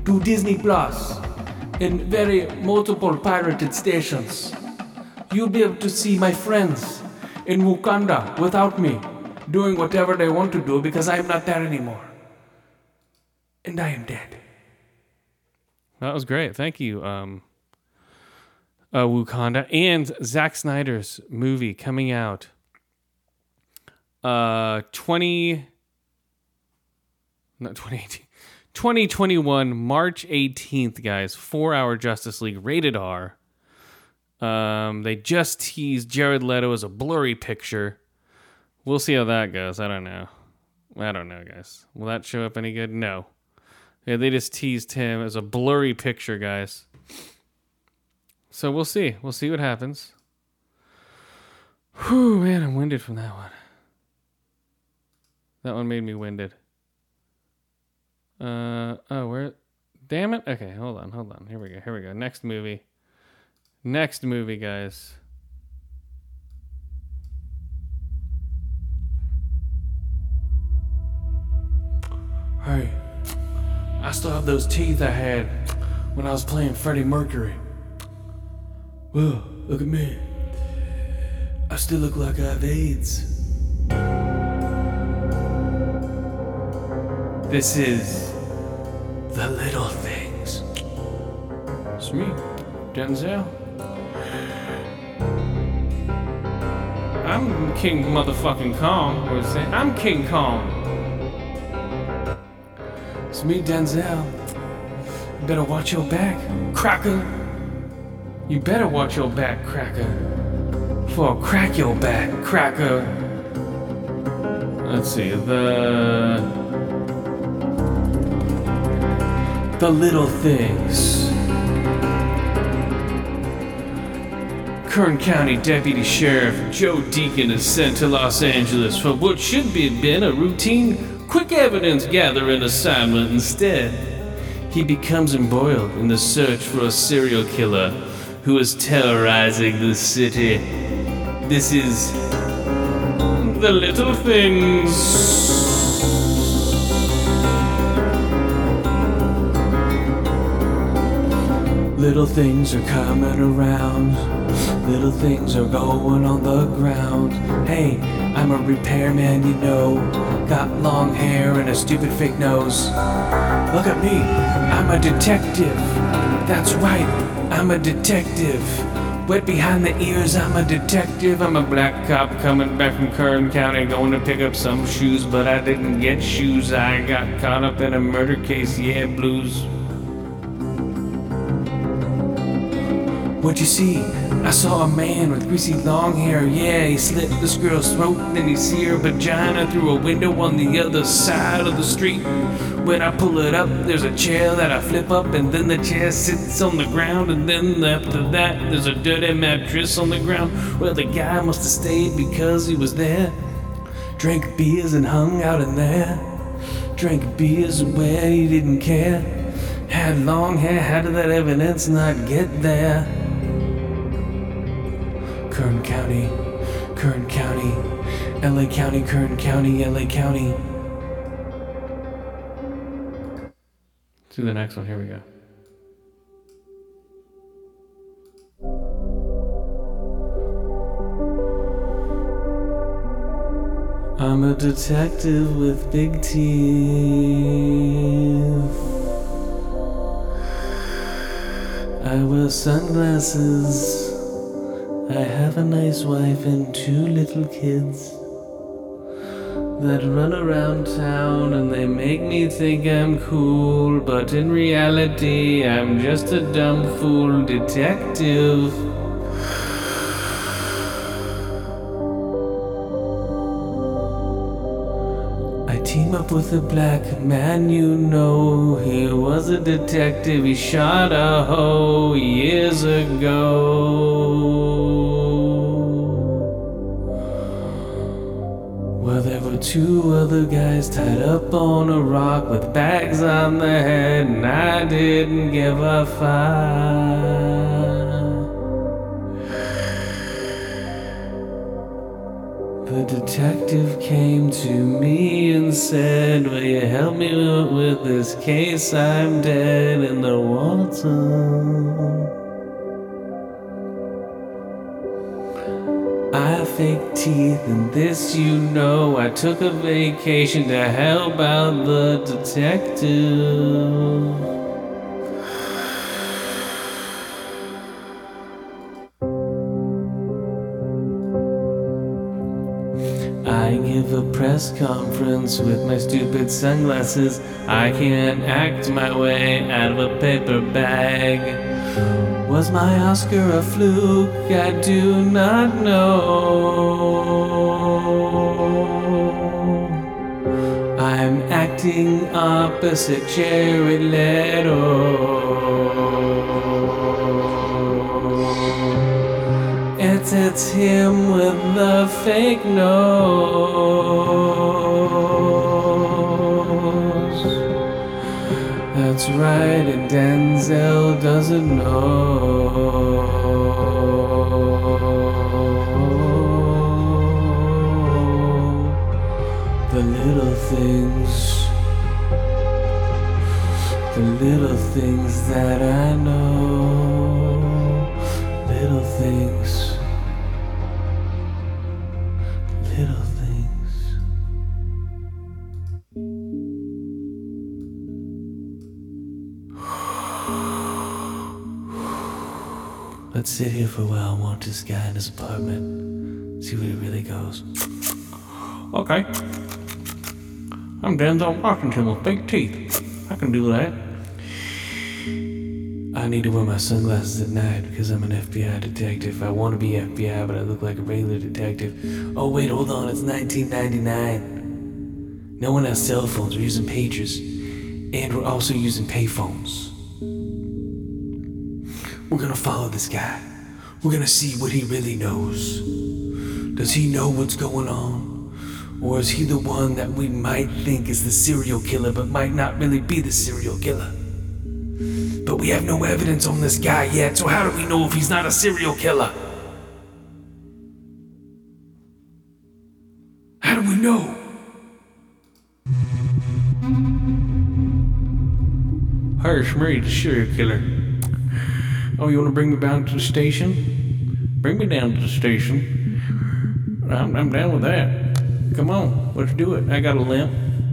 to Disney Plus in very multiple pirated stations. You'll be able to see my friends in Wakanda without me doing whatever they want to do because I'm not there anymore. And I am dead. That was great. Thank you, um, uh, Wakanda, and Zack Snyder's movie coming out. Uh, twenty, not twenty eighteen. 2021 March 18th, guys. 4-hour Justice League rated R. Um, they just teased Jared Leto as a blurry picture. We'll see how that goes. I don't know. I don't know, guys. Will that show up any good? No. Yeah, they just teased him as a blurry picture, guys. So we'll see. We'll see what happens. Whew, man, I'm winded from that one. That one made me winded. Uh oh, where? Damn it. Okay, hold on, hold on. Here we go. Here we go. Next movie. Next movie, guys. Hey, I still have those teeth I had when I was playing Freddie Mercury. Well, look at me. I still look like I have AIDS. This is The Little Things. It's me, Denzel. I'm King motherfucking Kong. Or say, I'm King Kong. It's me, Denzel. You better watch your back, cracker. You better watch your back, cracker. For crack your back, cracker. Let's see, the. The Little Things. Kern County Deputy Sheriff Joe Deacon is sent to Los Angeles for what should be been a routine, quick evidence gathering assignment instead. He becomes embroiled in the search for a serial killer who is terrorizing the city. This is The Little Things. Little things are coming around. Little things are going on the ground. Hey, I'm a repairman, you know. Got long hair and a stupid fake nose. Look at me, I'm a detective. That's right, I'm a detective. Wet behind the ears, I'm a detective. I'm a black cop coming back from Kern County, going to pick up some shoes, but I didn't get shoes. I got caught up in a murder case, yeah, blues. What'd you see? I saw a man with greasy long hair. Yeah, he slit this girl's throat, then he see her vagina through a window on the other side of the street. When I pull it up, there's a chair that I flip up, and then the chair sits on the ground, and then after that, there's a dirty mattress on the ground. Well, the guy must have stayed because he was there. Drank beers and hung out in there. Drank beers where he didn't care. Had long hair, how did that evidence not get there? Kern County, Kern County, LA County, Kern County, LA County. Let's do the next one. Here we go. I'm a detective with big teeth. I wear sunglasses. I have a nice wife and two little kids that run around town and they make me think I'm cool, but in reality, I'm just a dumb fool detective. I team up with a black man, you know. He was a detective, he shot a hoe years ago. Two other guys tied up on a rock with bags on their head, and I didn't give a fuck. The detective came to me and said, Will you help me with this case? I'm dead in the water. Fake teeth, and this you know. I took a vacation to help out the detective. I give a press conference with my stupid sunglasses. I can't act my way out of a paper bag. Was my Oscar a fluke? I do not know. I'm acting opposite Jared Leto. It's, it's him with the fake nose. That's right, and Denzel doesn't know. The little things, the little things that I know, little things, Let's sit here for a while and watch this guy in his apartment. See where he really goes. Okay. I'm Denzel Washington with big teeth. I can do that. I need to wear my sunglasses at night because I'm an FBI detective. I want to be FBI, but I look like a regular detective. Oh, wait, hold on. It's 1999. No one has cell phones. We're using pagers. And we're also using payphones. We're gonna follow this guy. We're gonna see what he really knows. Does he know what's going on? Or is he the one that we might think is the serial killer but might not really be the serial killer? But we have no evidence on this guy yet, so how do we know if he's not a serial killer? How do we know? Harsh the serial killer. Oh, you want to bring me down to the station? Bring me down to the station. I'm, I'm down with that. Come on, let's do it. I got a limp.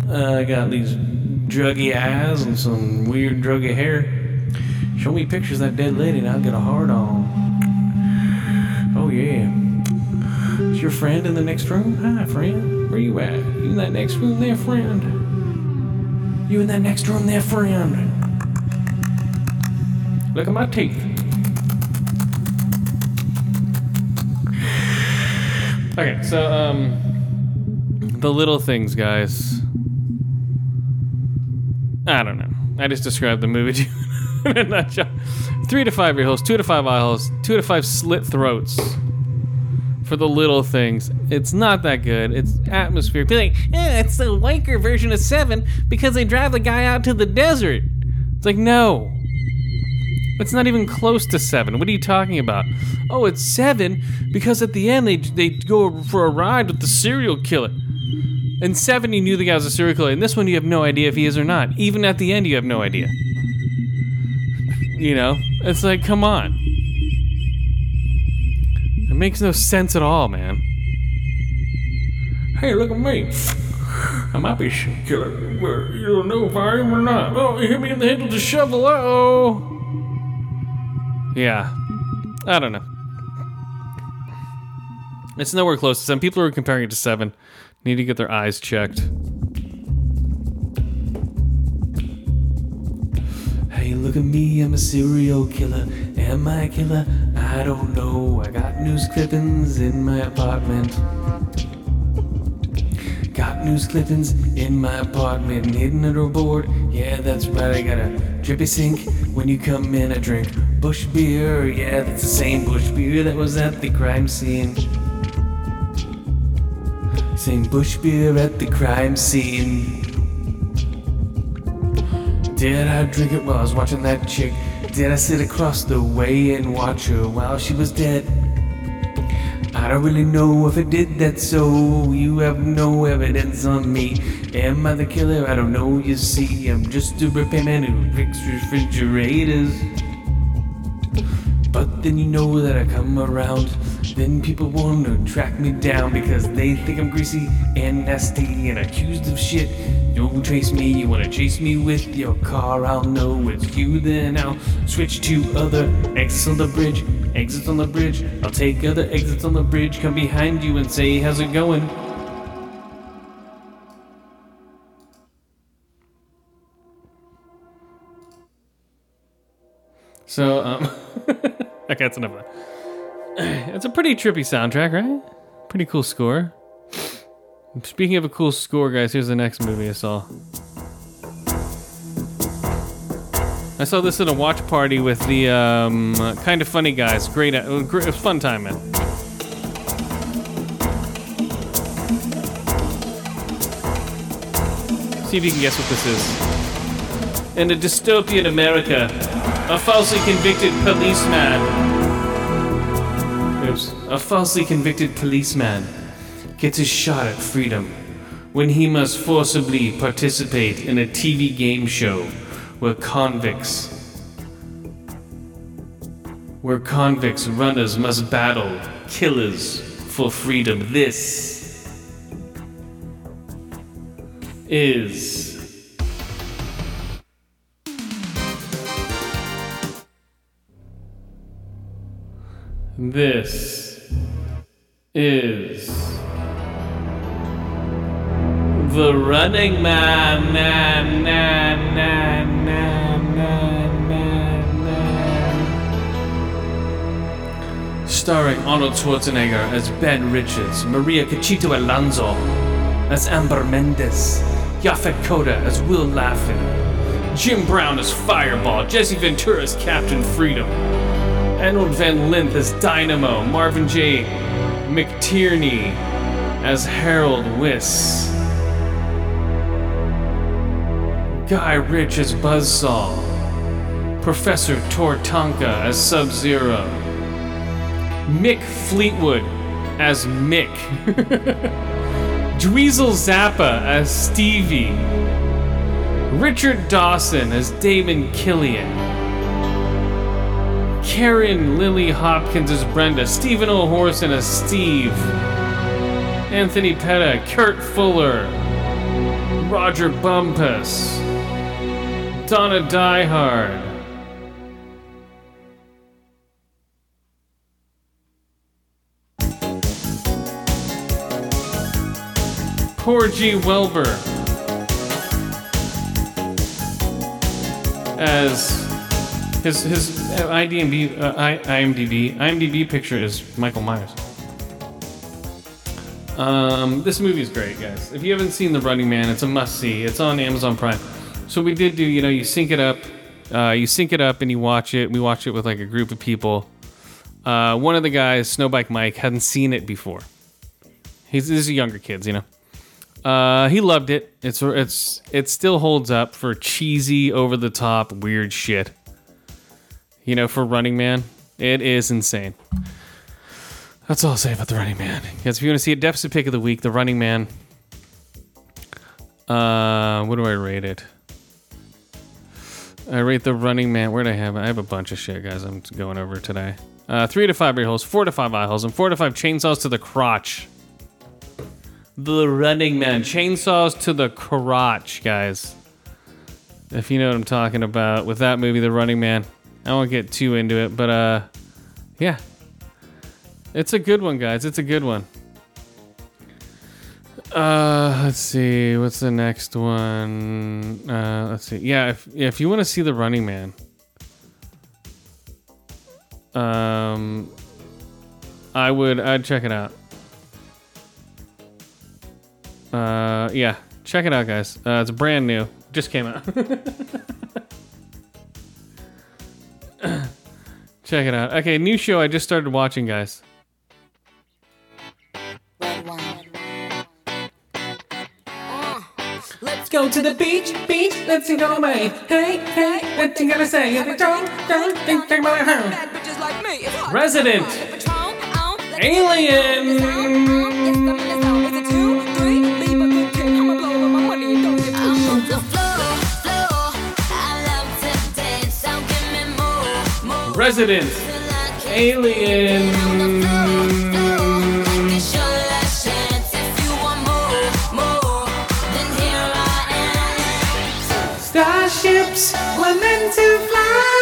Uh, I got these druggy eyes and some weird druggy hair. Show me pictures of that dead lady and I'll get a hard on. Oh, yeah. Is your friend in the next room? Hi, friend. Where you at? You in that next room there, friend? You in that next room there, friend? Look at my teeth. Okay, so um the little things, guys. I don't know. I just described the movie to you in a nutshell. Three to five ear holes, two to five eye holes, two to five slit throats. For the little things, it's not that good. It's atmosphere. Be like, eh, it's the wanker version of Seven because they drive the guy out to the desert. It's like, no, it's not even close to seven. What are you talking about? Oh, it's seven because at the end they they go for a ride with the serial killer. In seven, you knew the guy was a serial killer. In this one, you have no idea if he is or not. Even at the end, you have no idea. You know, it's like, come on. It makes no sense at all, man. Hey, look at me. I might be a killer. You don't know if I am or not. Oh, you hit me in the head with a shovel. Uh oh. Yeah. I don't know. It's nowhere close to seven. People are comparing it to seven. Need to get their eyes checked. Hey, look at me, I'm a serial killer. Am I a killer? I don't know. I got news clippings in my apartment. Got news clippings in my apartment, hidden under a board. Yeah, that's right, I got a drippy sink. When you come in, I drink Busch beer. Yeah, that's the same Busch beer that was at the crime scene. Same Busch beer at the crime scene. Did I drink it while I was watching that chick? Did I sit across the way and watch her while she was dead? I don't really know if I did that, so you have no evidence on me. Am I the killer? I don't know, you see. I'm just a repairman who fixes refrigerators. But then you know that I come around. Then people want to track me down because they think I'm greasy and nasty and accused of shit. Don't trace me, you wanna chase me with your car, I'll know it's you, then I'll switch to other exits on the bridge. Exits on the bridge, I'll take other exits on the bridge, come behind you and say, How's it going? So, um, okay, that's enough of that. It's a pretty trippy soundtrack, right? Pretty cool score. Speaking of a cool score, guys, here's the next movie I saw. I saw this at a watch party with the um, kind of funny guys. Great, uh, it was fun time, man. See if you can guess what this is. In a dystopian America, a falsely convicted policeman. A falsely convicted policeman gets his shot at freedom when he must forcibly participate in a TV game show where convicts where convicts runners must battle killers for freedom. This is This is the Running Man. Man, man, man, man, man, man, man. Starring Arnold Schwarzenegger as Ben Richards, Maria Conchita Alonso as Amber Mendez, Yaphet Kotto as Will Laughlin, Jim Brown as Fireball, Jesse Ventura as Captain Freedom, Arnold Van Lint as Dynamo, Marvin J. McTierney as Harold Wiss, Guy Rich as Buzzsaw, Professor Tortanka as Sub Zero, Mick Fleetwood as Mick, Dweezil Zappa as Stevie, Richard Dawson as Damon Killian, Karen Lily Hopkins as Brenda, Stephen O'Horson as Steve, Anthony Petta, Kurt Fuller, Roger Bumpass, Donna Diehard. Poor G. Welber as his his IMDb uh, IMDb IMDb picture is Michael Myers. Um, this movie is great, guys. If you haven't seen The Running Man, it's a must see. It's on Amazon Prime. So we did do, you know, you sync it up, uh, you sync it up and you watch it. We watch it with like a group of people. Uh, one of the guys, Snowbike Mike, hadn't seen it before. He's these younger kids, you know. Uh, he loved it. It's it's it still holds up for cheesy, over the top, weird shit. You know, for Running Man, it is insane. That's all I'll say about the Running Man. Because if you want to see a deficit pick of the week, the Running Man. Uh, what do I rate it? I rate the Running Man. Where do I have it? I have a bunch of shit, guys. I'm going over today. Uh, three to five ear holes, four to five eye holes, and four to five chainsaws to the crotch. The Running Man. Chainsaws to the crotch, guys. If you know what I'm talking about with that movie, The Running Man. I won't get too into it, but uh, yeah. It's a good one, guys. It's a good one. Uh, let's see. What's the next one? Uh, let's see. Yeah, if if you want to see The Running Man, um, I would I'd check it out. Uh, yeah, check it out, guys. Uh, it's brand new. Just came out. check it out. Okay, new show I just started watching, guys. Let's go to the beach, beach, let's see no way. Hey, hey, what you gotta say? If you don't, don't think think about it. Resident Alien. Resident Alien. Starships were meant to fly.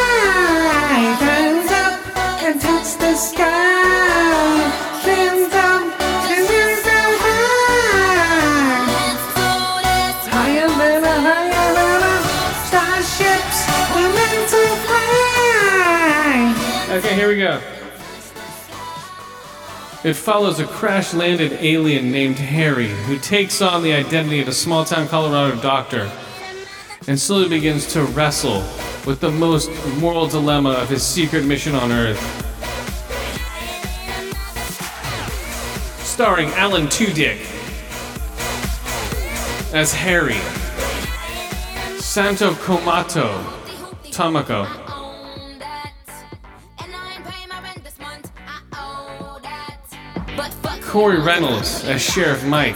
Here we go. It follows a crash landed alien named Harry who takes on the identity of a small town Colorado doctor and slowly begins to wrestle with the most moral dilemma of his secret mission on Earth. Starring Alan Tudyk as Harry, Santo Komato Tomoko, Corey Reynolds as Sheriff Mike.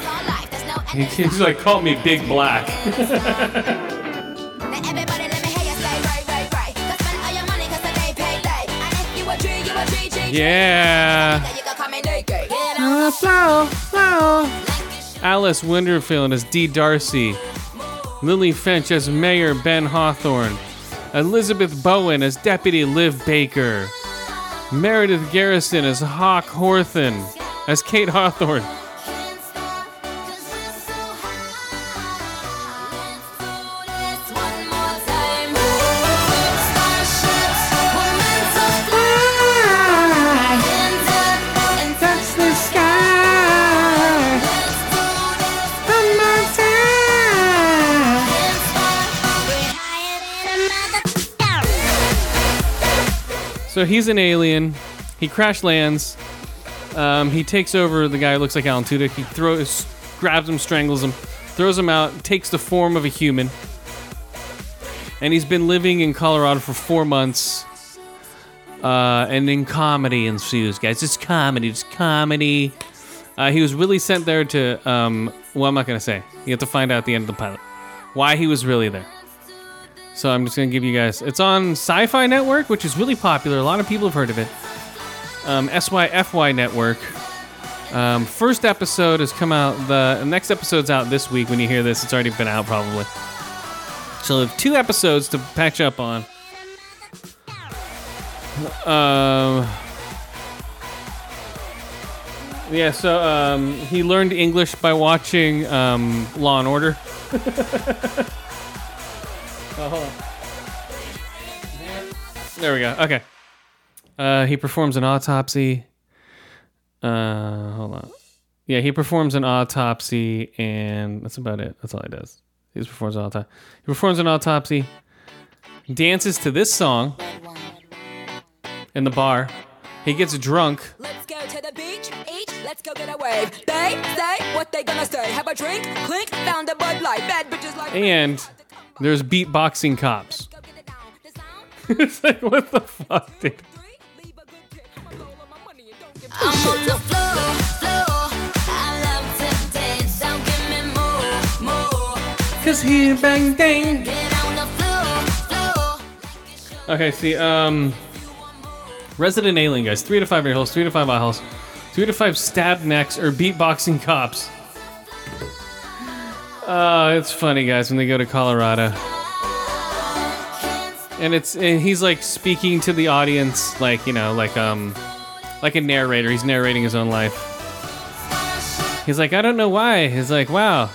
He- He's like, call me Big Black. Yeah. Uh, Alice Winterfield as Dee Darcy. Lily Finch as Mayor Ben Hawthorne. Elizabeth Bowen as Deputy Liv Baker. Meredith Garretson as Hawk Horthen, as Kate Hawthorne. So he's an alien. He crash lands. Um, he takes over the guy who looks like Alan Tudyk. He throws, grabs him, strangles him, throws him out, takes the form of a human. And he's been living in Colorado for four months. Uh, and then comedy ensues, guys. It's comedy. It's comedy. Uh, he was really sent there to. Um, well, I'm not gonna say. You have to find out at the end of the pilot why he was really there. So I'm just gonna give you guys. It's on Sci-Fi Network, which is really popular. A lot of people have heard of it. Um, SYFY Network. Um, first episode has come out. The next episode's out this week. When you hear this, it's already been out probably. So we have two episodes to patch up on. Um. Yeah, so um, he learned English by watching um, Law and Order. Oh, hold on. There we go. Okay. Uh, he performs an autopsy. Uh, hold on. Yeah, he performs an autopsy, and that's about it. That's all he does. He just performs an autopsy. He performs an autopsy, dances to this song in the bar. He gets drunk. Let's go to the beach, each, let's go get a wave. They say what they gonna say. Have a drink, clink, found a Bud Light. Bad bitches like And there's beatboxing cops. it's like, what the fuck, dude? Cause he bang dang. On the floor, floor. Okay, see, um, Resident Alien guys, three to five ear holes, three to five eye holes, three to five stab necks or beatboxing cops. Uh, it's funny, guys, when they go to Colorado. And it's and he's like speaking to the audience, like you know, like um, like a narrator. He's narrating his own life. He's like, I don't know why. He's like, wow.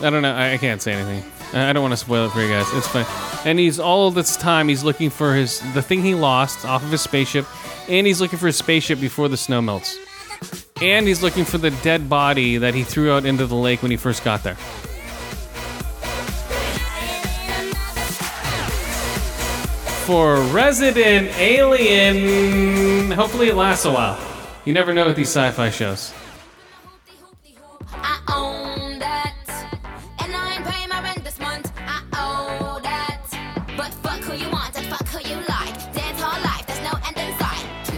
I don't know. I, I can't say anything. I I don't want to spoil it for you guys. It's fine. And he's all this time he's looking for his the thing he lost off of his spaceship, and he's looking for his spaceship before the snow melts. And he's looking for the dead body that he threw out into the lake when he first got there. for Resident Alien. Hopefully, it lasts a while. You never know with these sci fi shows.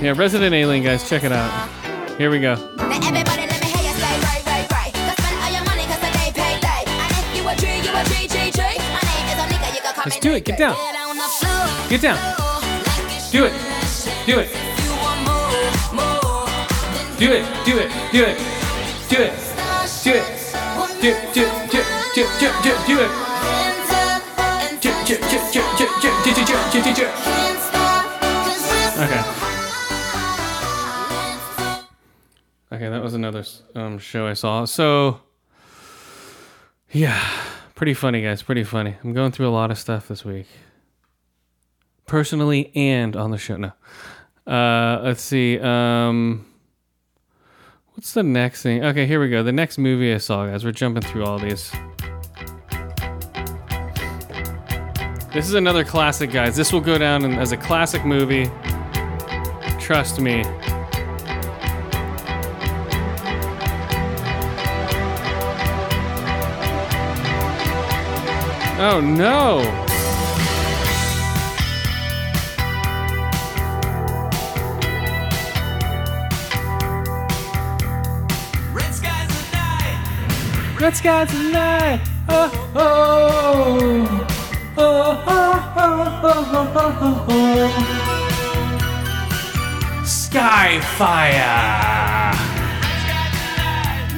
Yeah, Resident Alien, guys, check it out. Here we go. Let's do it. Get down. Get down. Do it. Do it. Do it. Do it. Do it. Do it. Do it. Do do do do do do do it. Do we're Okay. Okay, that was another um, show I saw. So, yeah, pretty funny, guys. Pretty funny. I'm going through a lot of stuff this week, personally and on the show. No, uh, let's see. Um, what's the next thing? Okay, here we go. The next movie I saw, guys. We're jumping through all these. This is another classic, guys. This will go down as a classic movie. Trust me. Oh no! Red skies tonight! Oh, oh, oh, oh, oh, oh, oh, oh. Skyfire!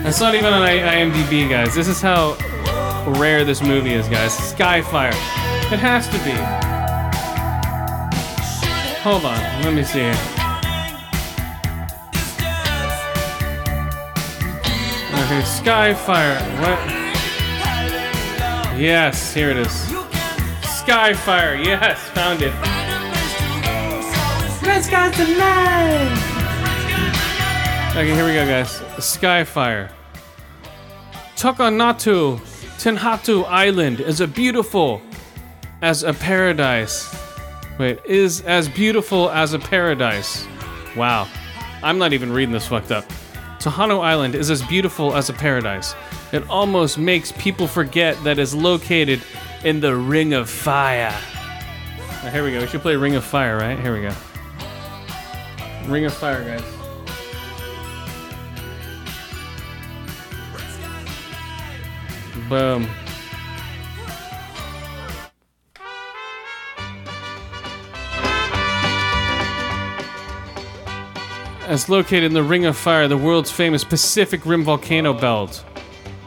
That's not even on IMDb, guys. This is how rare this movie is, guys. Skyfire. It has to be. hold on. Let me see. Okay, Skyfire. What? Yes, here it is. Skyfire. Yes, found it. Let's go tonight. Okay, here we go, guys. Skyfire. Tokonatu Tenhatu Island is a beautiful as a paradise. Wait, is as beautiful as a paradise. Wow. I'm not even reading this fucked up. Tohanu Island is as beautiful as a paradise. It almost makes people forget that it's located in the Ring of Fire. Now, here we go. We should play Ring of Fire, right? Here we go. Ring of Fire, guys. Boom. It's located in the Ring of Fire, the world's famous Pacific Rim volcano belt.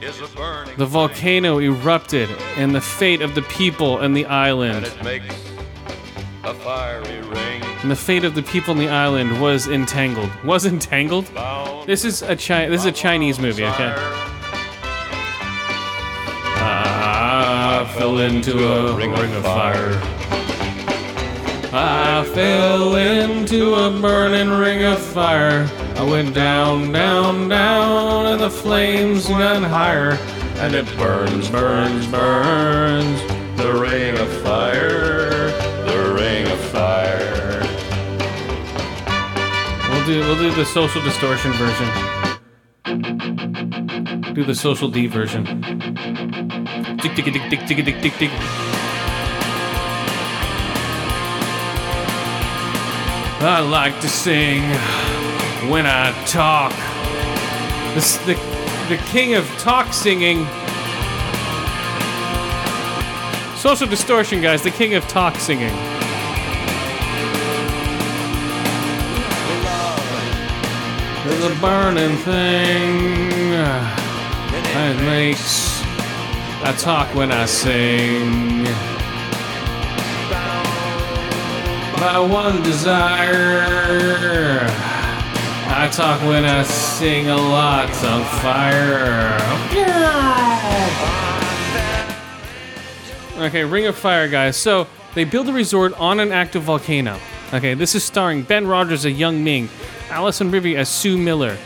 The volcano erupted, and the fate of the people and the island. it makes a fiery ring. And the fate of the people in the island was entangled. Was entangled? This is a Chi- This is a Chinese movie. Okay. Ah, I fell into a ring of fire. I fell into a burning ring of fire. I went down, down, down, and the flames went higher. And it burns, burns, burns. The ring of fire, the ring of fire. We'll do, we'll do the social distortion version. Do the social D version. Tick, tick, tick, tick, tick, tick, tick, tick. I like to sing when I talk. This the the king of talk singing. Social distortion, guys. The king of talk singing. There's a burning thing that makes I talk when I sing. My one desire. I talk when I sing a lot on fire. Okay, Ring of Fire, guys. So they build a resort on an active volcano. Okay, this is starring Ben Rogers as Young Ming, Allison Rivy as Sue Miller,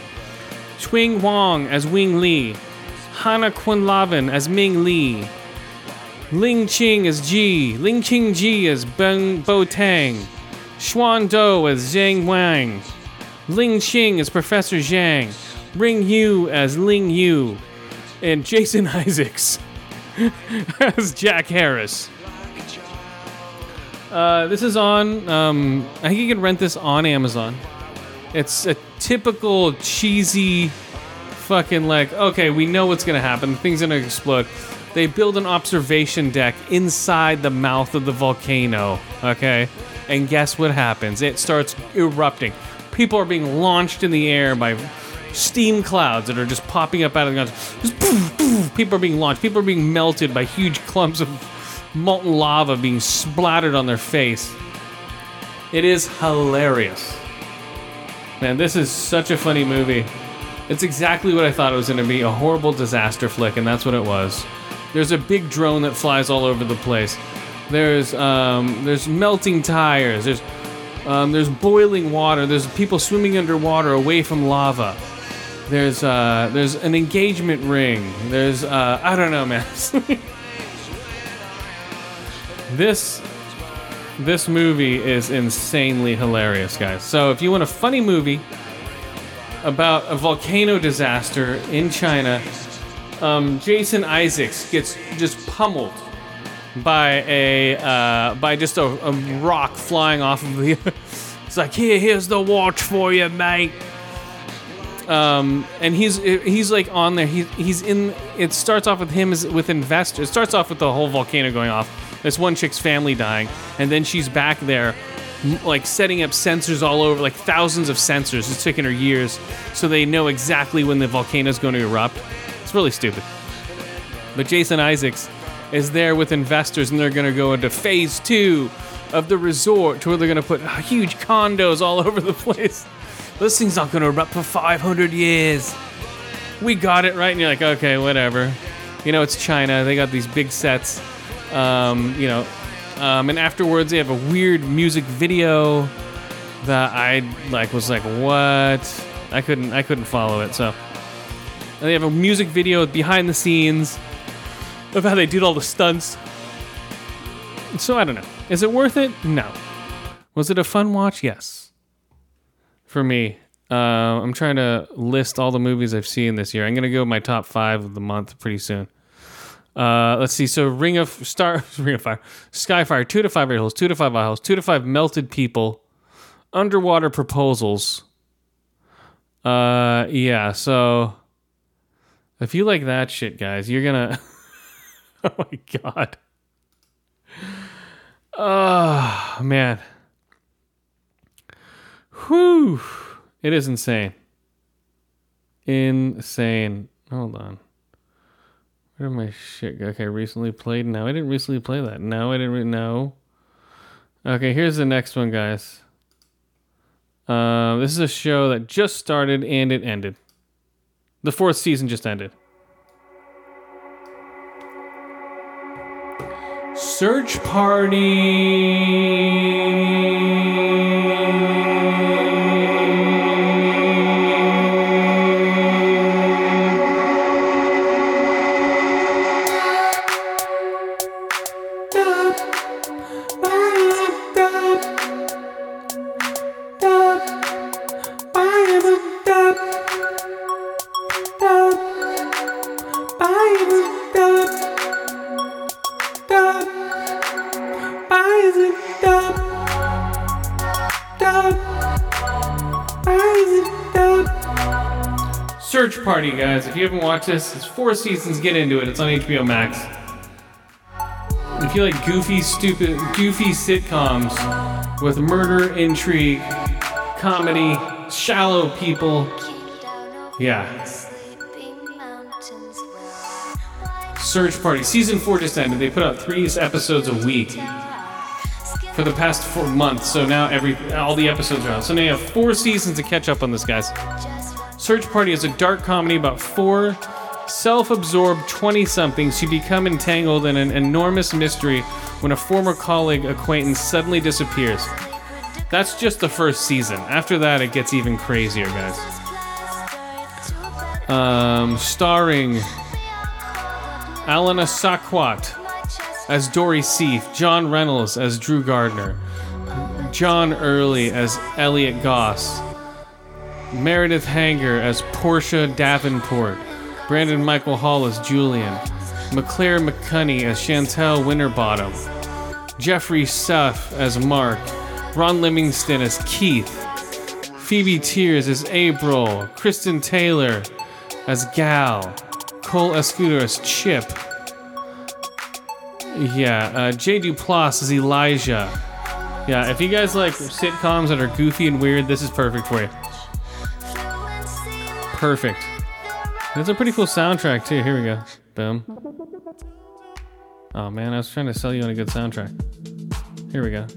Twing Wong as Wing Lee, Hannah Quinlivan as Ming Lee, Ling Ching as Ji, Ling Ching Ji as Beng Bo Tang, Xuan Do as Zhang Wang, Ling Xing as Professor Zhang, Ring Yu as Ling Yu, and Jason Isaacs as Jack Harris. Uh, this is on. Um, I think you can rent this on Amazon. It's a typical cheesy, fucking like. Okay, we know what's gonna happen. The thing's gonna explode. They build an observation deck inside the mouth of the volcano. Okay, and guess what happens? It starts erupting. People are being launched in the air by steam clouds that are just popping up out of the guns. Just poof, poof. People are being launched. People are being melted by huge clumps of molten lava being splattered on their face. It is hilarious. Man, this is such a funny movie. It's exactly what I thought it was going to be a horrible disaster flick, and that's what it was. There's a big drone that flies all over the place. There's um, there's melting tires. There's um, there's boiling water. There's people swimming underwater away from lava. There's uh, there's an engagement ring. There's uh, I don't know, man. this this movie is insanely hilarious, guys. So if you want a funny movie about a volcano disaster in China, um, Jason Isaacs gets just pummeled by a uh, by just a, a rock flying off of the. it's like here, here's the watch for you, mate. Um, and he's he's like on there. He, he's in. It starts off with him as with investors. It starts off with the whole volcano going off. This one chick's family dying, and then she's back there, like setting up sensors all over, like thousands of sensors. It's taken her years, so they know exactly when the volcano's going to erupt. Really stupid. But Jason Isaacs is there with investors, and they're going to go into phase two of the resort, to where they're going to put huge condos all over the place. This thing's not going to erupt for 500 years. We got it right, and you're like, okay, whatever. You know, it's China. They got these big sets. Um, you know, um, and afterwards they have a weird music video that I like was like, what? I couldn't, I couldn't follow it. So, and they have a music video behind the scenes of how they did all the stunts. So I don't know. Is it worth it? No. Was it a fun watch? Yes. For me, uh, I'm trying to list all the movies I've seen this year. I'm gonna go my top five of the month pretty soon. Uh, let's see. So Ring of Star, Ring of Fire, Skyfire, two to five ray holes, two to five eye holes, two to five melted people, underwater proposals. Uh, yeah. So if you like that shit, guys, you're gonna. oh my god. Oh man. Whew. It is insane. Insane. Hold on. Where did my shit go? Okay, recently played. No, I didn't recently play that. No, I didn't. Re- no. Okay, here's the next one, guys. Uh, this is a show that just started and it ended. The fourth season just ended. Search Search If you haven't watched this, it's four seasons. Get into it. It's on HBO Max. If you like goofy, stupid, goofy sitcoms with murder, intrigue, comedy, shallow people, yeah. Search Party season four just ended. They put out three episodes a week for the past four months. So now every all the episodes are out. So now you have four seasons to catch up on this, guys. Search Party is a dark comedy about four self-absorbed 20-somethings who become entangled in an enormous mystery when a former colleague acquaintance suddenly disappears. That's just the first season. After that, it gets even crazier, guys. Um, starring Alana Sakwat as Dory Sief, John Reynolds as Drew Gardner, John Early as Elliot Goss, Meredith Hagner as Portia Davenport, Brandon Michael Hall as Julian, McClare McCunney as Chantel Winterbottom, Jeffrey Suff as Mark, Ron Livingston as Keith, Phoebe Tyers as April, Kristen Taylor as Gal, Cole Escola as Chip, yeah, uh, Jay Duplass as Elijah. Yeah, if you guys like sitcoms that are goofy and weird, this is perfect for you. Perfect. It's a pretty cool soundtrack too. Here we go. Boom. Oh man, I was trying to sell you on a good soundtrack. Here we go.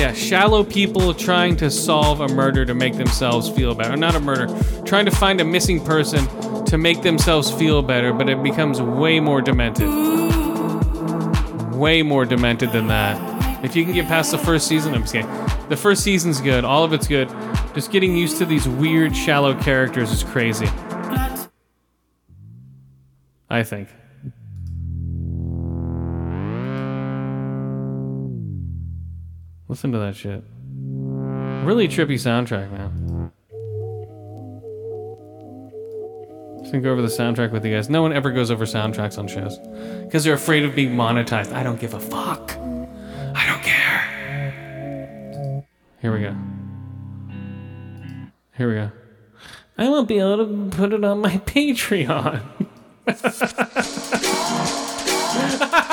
Yeah, shallow people trying to solve a murder to make themselves feel better. Not a murder, trying to find a missing person to make themselves feel better, but it becomes way more demented. Way more demented than that. If you can get past the first season, I'm just kidding. The first season's good, all of it's good. Just getting used to these weird, shallow characters is crazy. I think. Listen to that shit. Really trippy soundtrack, man. Just gonna go over the soundtrack with you guys. No one ever goes over soundtracks on shows because they're afraid of being monetized. I don't give a fuck. I don't care. Here we go. Here we go. I won't be able to put it on my Patreon.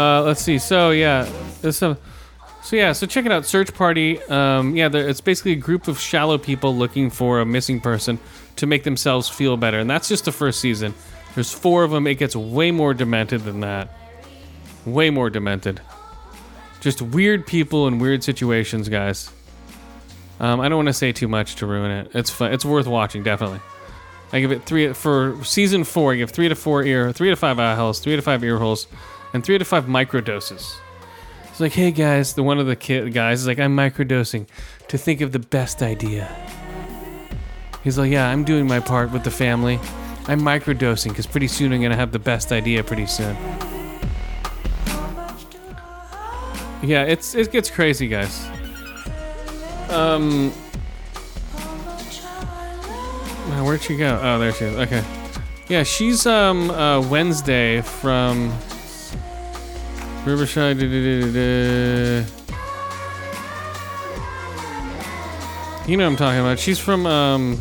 Uh, let's see. So yeah, there's some. So yeah, so check it out. Search Party. Um, yeah, it's basically a group of shallow people looking for a missing person to make themselves feel better, and that's just the first season. There's four of them. It gets way more demented than that. Way more demented. Just weird people in weird situations, guys. Um, I don't want to say too much to ruin it. It's fun. It's worth watching, definitely. I give it three for season four. I give three to four ear, three to five eye holes, three to five ear holes, and three to five microdoses. It's like, hey guys, the one of the kid guys is like, I'm microdosing to think of the best idea. He's like, yeah, I'm doing my part with the family. I'm microdosing because pretty soon I'm gonna have the best idea. Pretty soon. Yeah, it's it gets crazy, guys. Um, where'd she go? Oh, there she is. Okay. Yeah, she's um uh, Wednesday from Riverside. da- da- da-. You know I'm talking about. She's from um.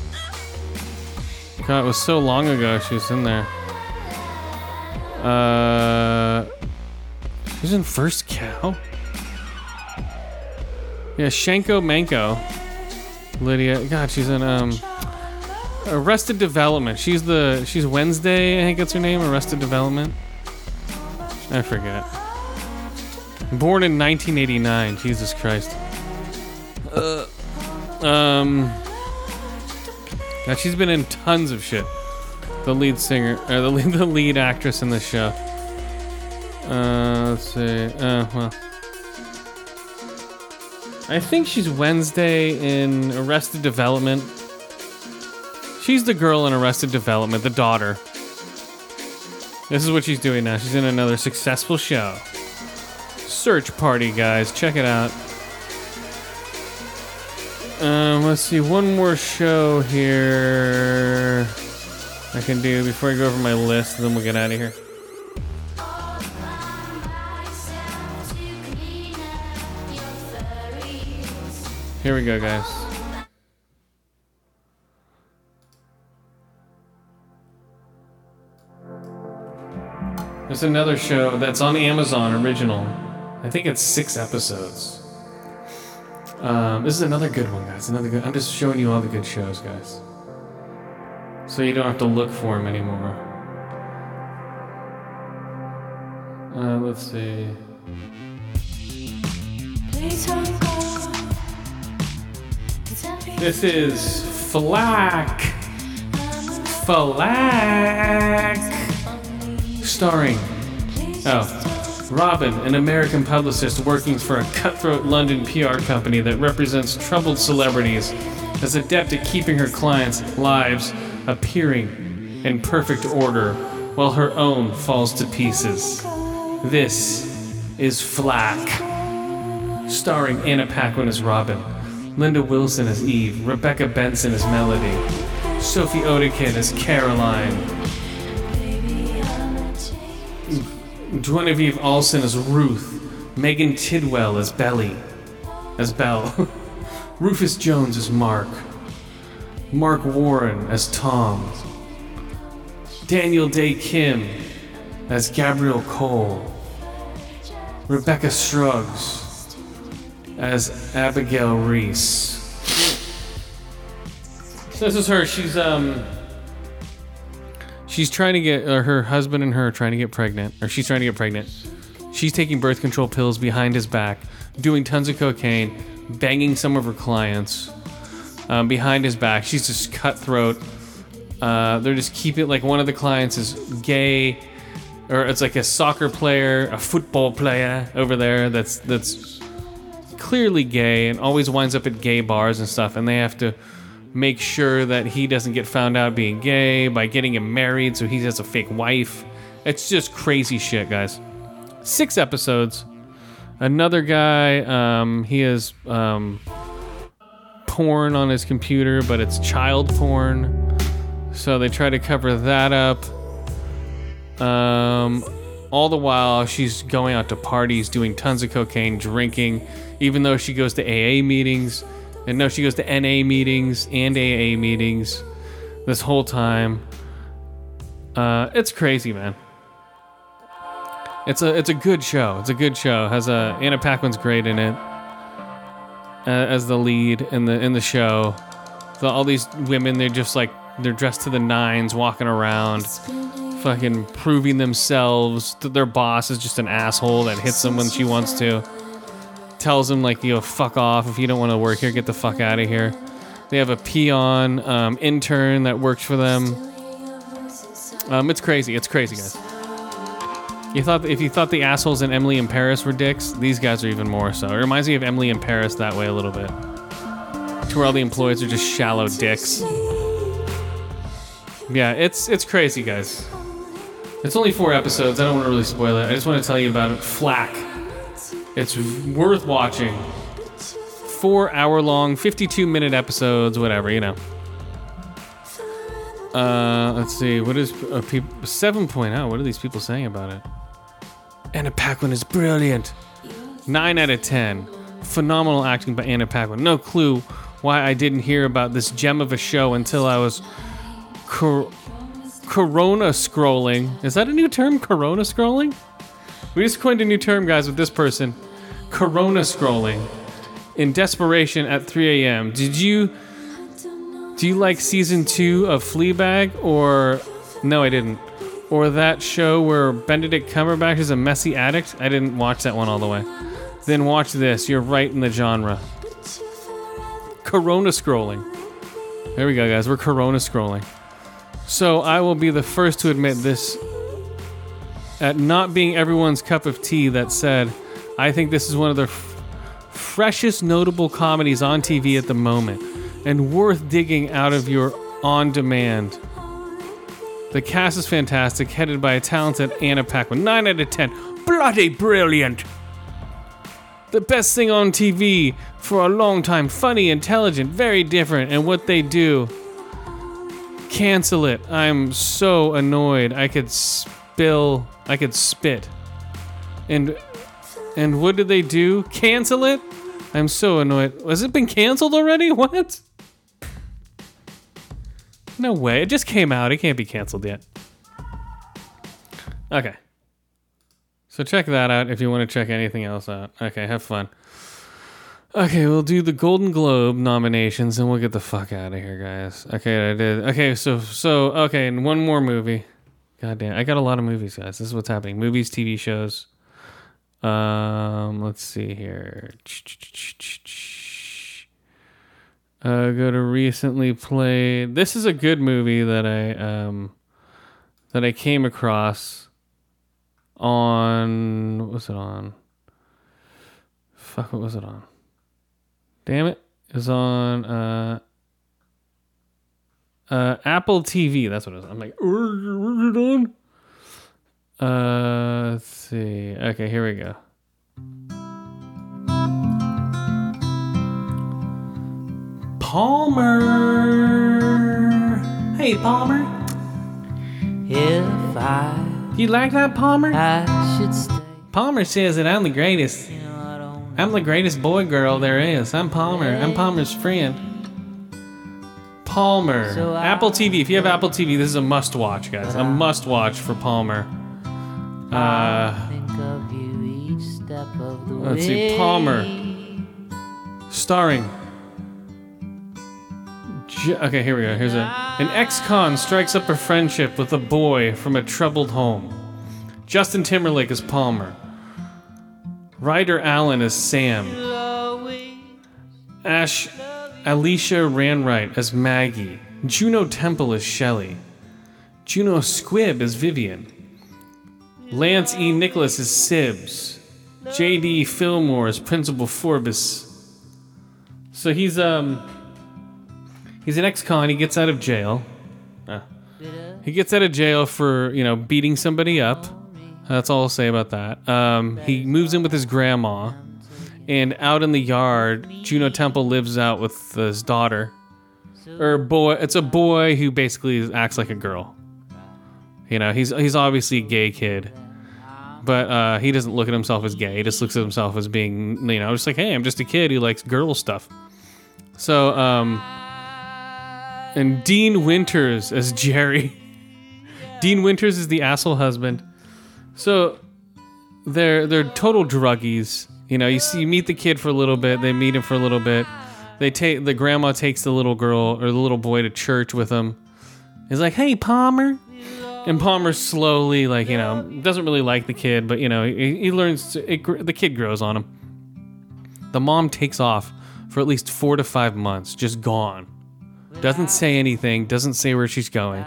God, it was so long ago. She was in there. Uh, she's in First Cow. Yeah, Shanko Manko. Lydia. God, she's in um. Arrested Development. She's the she's Wednesday. I think that's her name. Arrested Development. I forget. Born in 1989. Jesus Christ. Uh, um. Now she's been in tons of shit. The lead singer, or the lead, the lead actress in the show. Uh, let's see. Uh, well. I think she's Wednesday in Arrested Development. She's the girl in Arrested Development, the daughter. This is what she's doing now. She's in another successful show. Search Party, guys. Check it out. Um, let's see. One more show here I can do before I go over my list, then we'll get out of here. Here we go, guys. There's another show that's on Amazon original. I think it's six episodes. Um, this is another good one, guys. Another good. I'm just showing you all the good shows, guys. So you don't have to look for them anymore. Uh, let's see. This is Flack. Flack. Starring. Oh. Robin, an American publicist working for a cutthroat London PR company that represents troubled celebrities, is adept at keeping her clients' lives appearing in perfect order while her own falls to pieces. This is Flack. Starring Anna Paquin as Robin, Linda Wilson as Eve, Rebecca Benson as Melody, Sophie Okonedo as Caroline, Genevieve Olsen as Ruth, Megan Tidwell as Belly, as Belle, Rufus Jones as Mark, Marc Warren as Tom, Daniel Dae Kim as Gabriel Cole, Rebecca Scruggs as Abigail Reese. So this is her. She's um. She's trying to get uh, her husband and her are trying to get pregnant, or she's trying to get pregnant. She's taking birth control pills behind his back, doing tons of cocaine, banging some of her clients um, behind his back. She's just cutthroat. Uh, they're just keeping like one of the clients is gay, or it's like a soccer player, a football player over there that's that's clearly gay and always winds up at gay bars and stuff, and they have to make sure that he doesn't get found out being gay by getting him married so he has a fake wife. It's just crazy shit, guys. Six episodes. Another guy, um, he has um, porn on his computer, but it's child porn. So they try to cover that up. Um, all the while, she's going out to parties, doing tons of cocaine, drinking, even though she goes to AA meetings. And no, she goes to NA meetings and AA meetings this whole time. Uh, it's crazy, man. It's a it's a good show. It's a good show. Has a Anna Paquin's great in it uh, as the lead in the in the show. The, all these women, they're just like they're dressed to the nines, walking around, fucking proving themselves. Their boss is just an asshole that hits them when she wants to. Tells them like, you know, fuck off if you don't want to work here, get the fuck out of here. They have a peon um, intern that works for them. Um, it's crazy. It's crazy, guys. You thought if you thought the assholes in Emily in Paris were dicks, these guys are even more so. It reminds me of Emily in Paris that way a little bit, to where all the employees are just shallow dicks. Yeah, it's it's crazy, guys. It's only four episodes. I don't want to really spoil it. I just want to tell you about. Flack. It's worth watching. Four hour long, 52 minute episodes, whatever, you know. Uh, let's see. What is uh, people 7.0? What are these people saying about it? Anna Paquin is brilliant. 9 out of 10. Phenomenal acting by Anna Paquin. No clue why I didn't hear about this gem of a show until I was cor- corona scrolling. Is that a new term? Corona scrolling? We just coined a new term, guys, with this person. Corona scrolling. In desperation at 3 a.m. Did you do you like season two of Fleabag or no? I didn't. Or that show where Benedict Cumberbatch is a messy addict? I didn't watch that one all the way. Then watch this. You're right in the genre. Corona scrolling. There we go, guys. We're Corona scrolling. So I will be the first to admit this at not being everyone's cup of tea that said, I think this is one of the f- freshest notable comedies on TV at the moment and worth digging out of your on demand. The cast is fantastic, headed by a talented Anna Paquin. 9 out of 10. Bloody brilliant! The best thing on TV for a long time. Funny, intelligent, very different, and what they do. Cancel it. I'm so annoyed. I could spill, I could spit. And and what did they do? Cancel it? I'm so annoyed. Has it been canceled already? What? No way. It just came out. It can't be canceled yet. Okay. So check that out if you want to check anything else out. Okay, have fun. Okay, we'll do the Golden Globe nominations and we'll get the fuck out of here, guys. Okay, I did. Okay, so so okay, and one more movie. God damn, I got a lot of movies, guys. This is what's happening. Movies, TV shows. Um, let's see here. Uh, go to recently played. This is a good movie that I um that I came across on what was it on? Fuck, what was it on? Damn it, it was on uh uh Apple TV. That's what it was. I'm like, on? Uh, let's see. Okay, here we go. Palmer. Hey, Palmer. If I You like that, Palmer? I should stay. Palmer says that I'm the greatest. I'm the greatest boy girl there is. I'm Palmer. I'm Palmer's friend. Palmer. So Apple TV. If you have Apple TV, this is a must watch, guys. A must watch for Palmer. Uh, think of you each step of the let's see. Palmer. Starring. J- okay, here we go. Here's a. An ex con strikes up a friendship with a boy from a troubled home. Justin Timberlake is Palmer. Ryder Allen is Sam. Ash Alicia Ranright as Maggie. Juno Temple is Shelley. June Squibb is Vivian. Lance E. Nichols is Sibs. J.D. Fillmore is Principal Forbes. So he's um he's an ex-con. He gets out of jail. Uh, he gets out of jail for you know beating somebody up. That's all I'll say about that. Um, he moves in with his grandma, and out in the yard, Juno Temple lives out with his daughter. Or boy, it's a boy who basically acts like a girl. You know, he's he's obviously a gay kid, but uh, he doesn't look at himself as gay. He just looks at himself as being, you know, just like, hey, I'm just a kid who likes girl stuff. So, um, and Dean Winters as Jerry. Dean Winters is the asshole husband. So, they're they're total druggies. You know, you see, you meet the kid for a little bit. They meet him for a little bit. They take the grandma takes the little girl or the little boy to church with them. He's like, "Hey, Palmer," and Palmer slowly, like you know, doesn't really like the kid, but you know, he, he learns. To, it, the kid grows on him. The mom takes off for at least four to five months, just gone. Doesn't say anything. Doesn't say where she's going.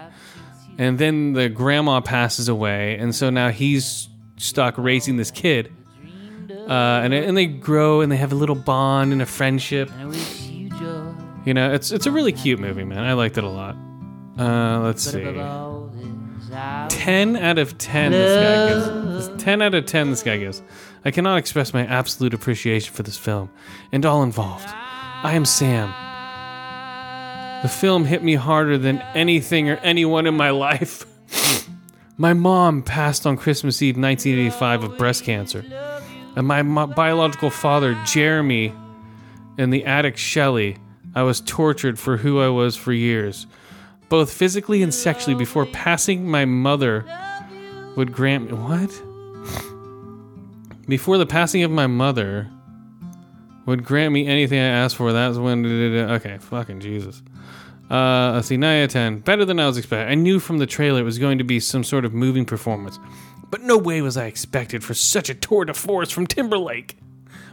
And then the grandma passes away, and so now he's stuck raising this kid. Uh, and and they grow and they have a little bond and a friendship. You know, it's it's a really cute movie, man. I liked it a lot. Uh, let's see. Ten out of ten. This guy gives. Ten out of ten. This guy gives. I cannot express my absolute appreciation for this film and all involved. I am Sam. The film hit me harder than anything or anyone in my life. my mom passed on Christmas Eve 1985 of breast cancer. And my biological father, Jeremy, and the addict Shelley, I was tortured for who I was for years, both physically and sexually, before passing my mother would grant me. What? Before the passing of my mother would grant me anything I asked for, that's when. Okay, fucking Jesus. Uh, let's see, 9 out of 10. Better than I was expecting. I knew from the trailer it was going to be some sort of moving performance, but no way was I expected for such a tour de force from Timberlake.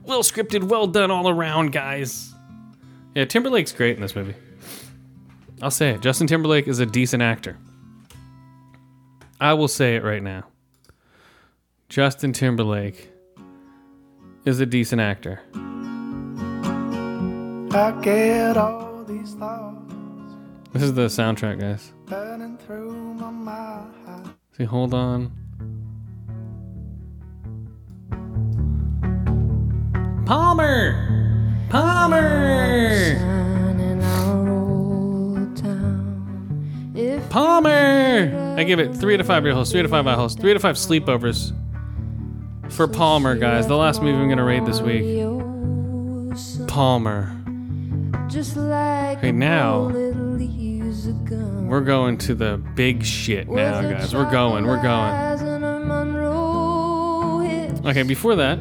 Well scripted, well done all around, guys. Yeah, Timberlake's great in this movie. I'll say it. Justin Timberlake is a decent actor. I will say it right now. Justin Timberlake is a decent actor. I get all these thoughts This is the soundtrack, guys. running through my mind. See, hold on. Palmer! Palmer! Palmer! I give it three out of five real hosts, three out of five eye hosts, three out of five sleepovers for Palmer, guys. The last movie I'm gonna rate this week. Palmer. Just like Okay, now we're going to the big shit now, guys. We're going, we're going. Okay, before that,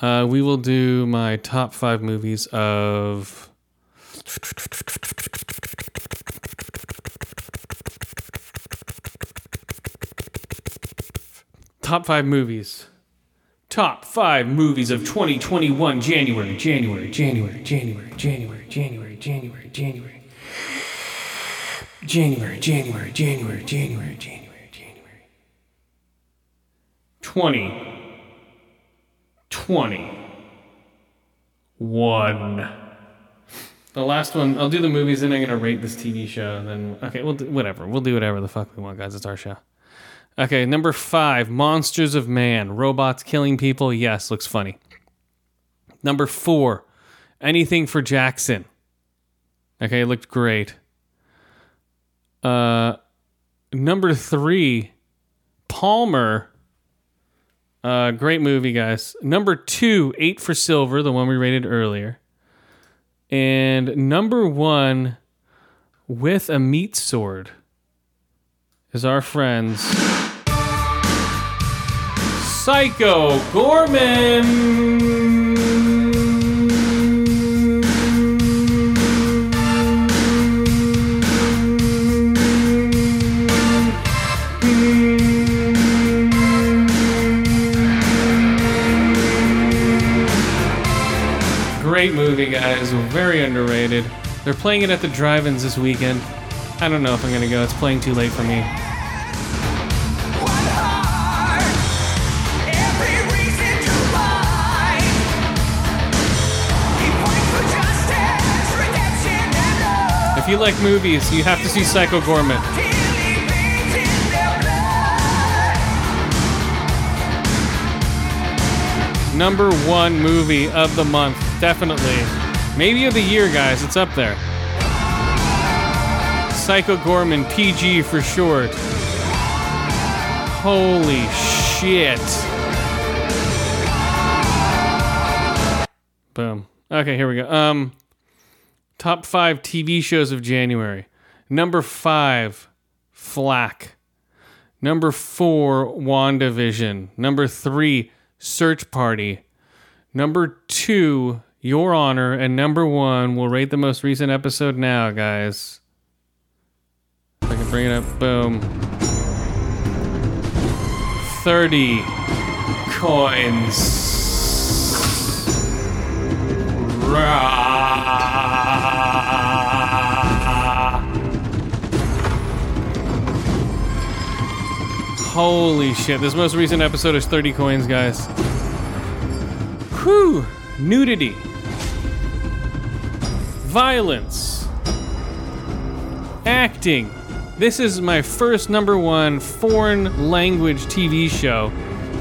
uh, we will do my top five movies of. Top five movies. Top five movies of 2021 January, January, January, January, January, January, January, January. January, January, January, January, January, January. 20. 20. 1. The last one, I'll do the movies, then I'm going to rate this TV show. And then, okay, we'll do whatever. We'll do whatever the fuck we want, guys. It's our show. Okay, number five, Monsters of Man. Robots killing people. Yes, looks funny. Number four, Anything for Jackson. Okay, looked great. Uh, number three, Palmer. Uh, great movie, guys. Number two, Eight for Silver, the one we rated earlier. And number one, With a Meat Sword, is our friends. Psycho Goreman. Great movie, guys. Very underrated. They're playing it at the drive-ins this weekend. I don't know if I'm gonna go. It's playing too late for me. If you like movies, you have to see Psycho Goreman. Number one movie of the month, definitely. Maybe of the year, guys. It's up there. Psycho Goreman, PG for short. Holy shit. Boom. Okay, here we go. Um, top five TV shows of January. Number five, Flack. Number four, WandaVision. Number three, Search Party. Number two, Your Honor. And number one, we'll rate the most recent episode now, guys. I can bring it up. Boom. 30 coins. Rah. Holy shit. This most recent episode is 30 coins, guys. Whew. Nudity. Violence. Acting. This is my first number one foreign language TV show.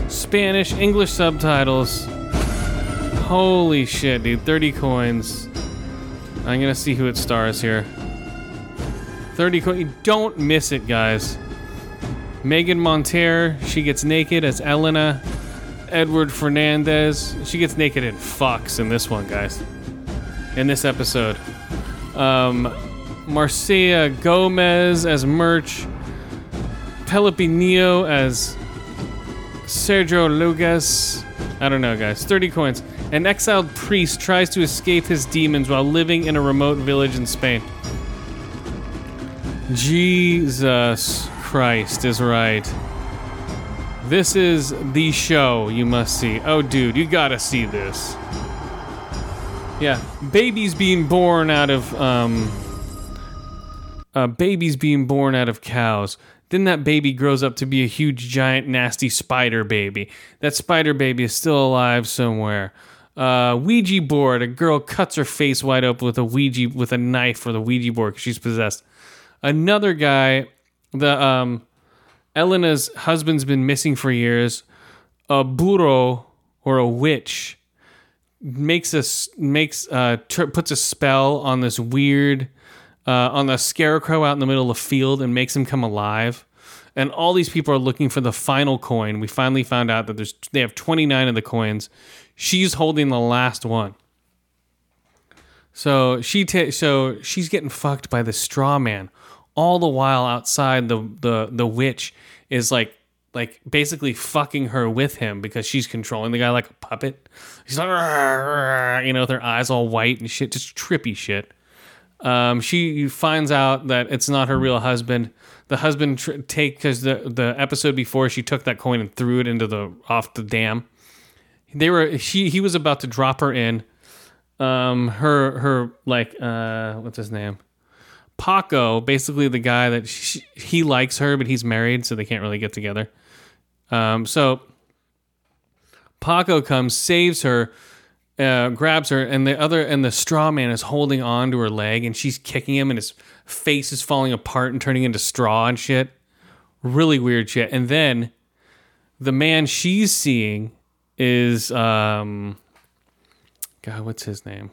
Spanish, English subtitles. Holy shit, dude. 30 coins. I'm gonna see who it stars here. 30 coins. Don't miss it, guys. Megan Monter, she gets naked as Elena. Edward Fernandez, she gets naked and fucks in this one, guys. In this episode. Um, Marcia Gomez as Merch. Penelope Neo as Sergio Lugas. I don't know, guys. 30 coins. An exiled priest tries to escape his demons while living in a remote village in Spain. Jesus Christ is right. This is the show you must see. Oh, dude, you gotta see this. Yeah, babies being born out of um, uh, babies being born out of cows. Then that baby grows up to be a huge, giant, nasty spider baby. That spider baby is still alive somewhere. Uh, Ouija board. A girl cuts her face wide open with a Ouija with a knife for the Ouija board because she's possessed. Another guy, the um, Elena's husband's been missing for years. A burro or a witch makes us makes uh puts a spell on this weird uh, on the scarecrow out in the middle of the field and makes him come alive. And all these people are looking for the final coin. We finally found out that there's they have 29 of the coins. She's holding the last one. So she ta- so she's getting fucked by the straw man. All the while outside the the the witch is like like basically fucking her with him because she's controlling the guy like a puppet. She's like, you know, with her eyes all white and shit, just trippy shit. Um, she finds out that it's not her real husband. The husband tr- take because the the episode before she took that coin and threw it into the off the dam. They were she he was about to drop her in. Um, her her like uh what's his name? Paco, basically the guy that she, he likes her, but he's married, so they can't really get together. Um, so Paco comes, saves her, uh, grabs her, and the other and the straw man is holding on to her leg, and she's kicking him, and his face is falling apart and turning into straw and shit. Really weird shit. And then the man she's seeing is um, God, what's his name?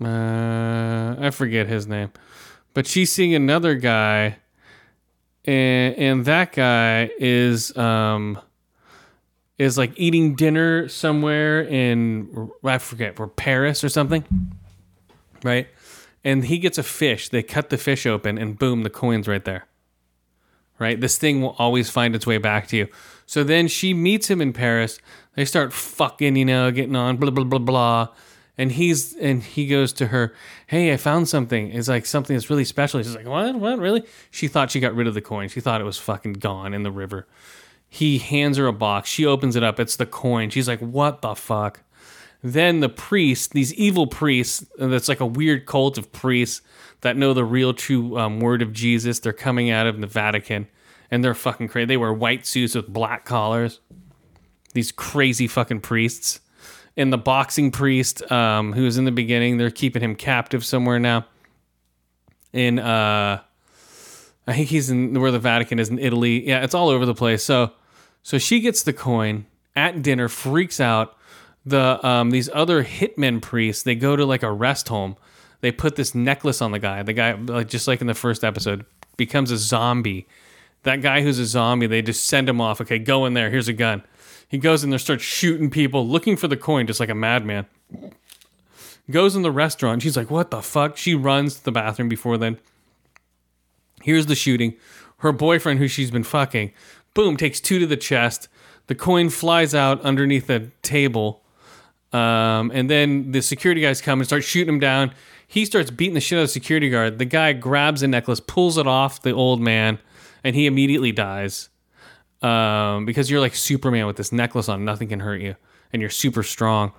Uh, I forget his name, but she's seeing another guy, and and that guy is um is like eating dinner somewhere in I forget where Paris or something, right? And he gets a fish. They cut the fish open, and boom, the coin's right there. Right, this thing will always find its way back to you. So then she meets him in Paris. They start fucking, you know, getting on, blah blah blah blah and he's and he goes to her hey i found something it's like something that's really special she's like what what really she thought she got rid of the coin she thought it was fucking gone in the river he hands her a box she opens it up it's the coin she's like what the fuck then the priest these evil priests that's like a weird cult of priests that know the real true um, word of jesus they're coming out of the vatican and they're fucking crazy they wear white suits with black collars these crazy fucking priests and the boxing priest um, who was in the beginning. They're keeping him captive somewhere now. In uh, I think he's in where the Vatican is in Italy. Yeah, it's all over the place. So, so she gets the coin at dinner, freaks out. The um, these other hitmen priests they go to like a rest home. They put this necklace on the guy. The guy, like just like in the first episode, becomes a zombie. That guy who's a zombie, they just send him off. Okay, go in there. Here's a gun. He goes in there, starts shooting people, looking for the coin, just like a madman. Goes in the restaurant. She's like, "What the fuck?" She runs to the bathroom before then. Here's the shooting. Her boyfriend, who she's been fucking, boom, takes two to the chest. The coin flies out underneath the table. Um, and then the security guys come and start shooting him down. He starts beating the shit out of the security guard. The guy grabs a necklace, pulls it off the old man, and he immediately dies. Um, because you're like Superman with this necklace on, nothing can hurt you, and you're super strong.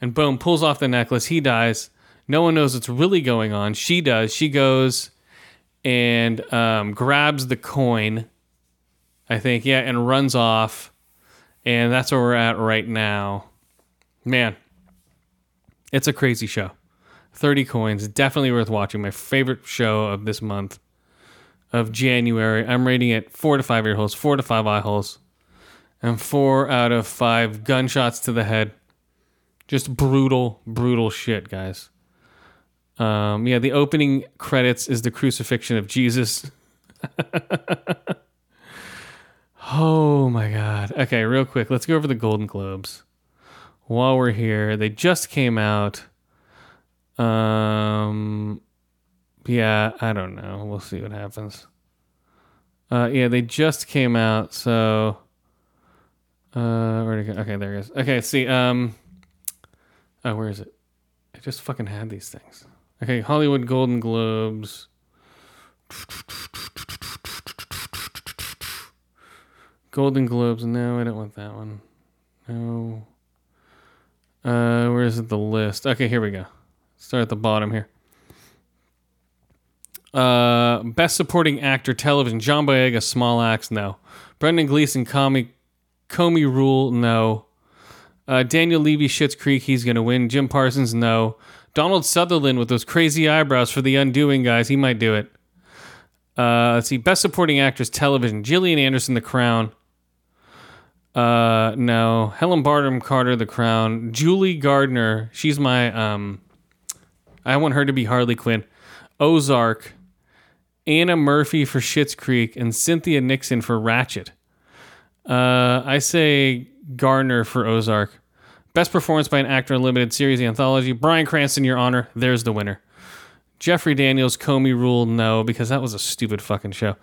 And boom, pulls off the necklace. He dies. No one knows what's really going on. She does. She goes and um, grabs the coin, I think, yeah, and runs off. And that's where we're at right now. Man, it's a crazy show. 30 coins, definitely worth watching. My favorite show of this month of January. I'm rating it four to five ear holes, four to five eye holes, and four out of five gunshots to the head. Just brutal, brutal shit, guys. Um, yeah, the opening credits is the crucifixion of Jesus. oh my god. Okay, real quick, let's go over the Golden Globes. While we're here, they just came out. Um, yeah, I don't know. We'll see what happens. Uh, yeah, they just came out, so. Uh, where to go? Okay, there it is. Okay, see. Um. Oh, where is it? I just fucking had these things. Okay, Hollywood Golden Globes. Golden Globes. No, I don't want that one. No. Uh, where is it? The list. Okay, here we go. Start at the bottom here. Uh, best supporting actor television: John Boyega, Small Axe, no. Brendan Gleeson, Comey, Comey Rule, no. Uh, Daniel Levy, Schitt's Creek, he's gonna win. Jim Parsons, no. Donald Sutherland with those crazy eyebrows for The Undoing, guys, he might do it. Uh, let's see, best supporting actress television: Gillian Anderson, The Crown. Uh, no. Helen Bonham Carter, The Crown. Julie Gardner, she's my um. I want her to be Harley Quinn. Ozark. Anna Murphy for Schitt's Creek and Cynthia Nixon for Ratched. Uh, I say Gardner for Ozark. Best performance by an actor in limited series anthology. Bryan Cranston, Your Honor. There's the winner. Jeffrey Daniels, Comey Rule, no, because that was a stupid fucking show.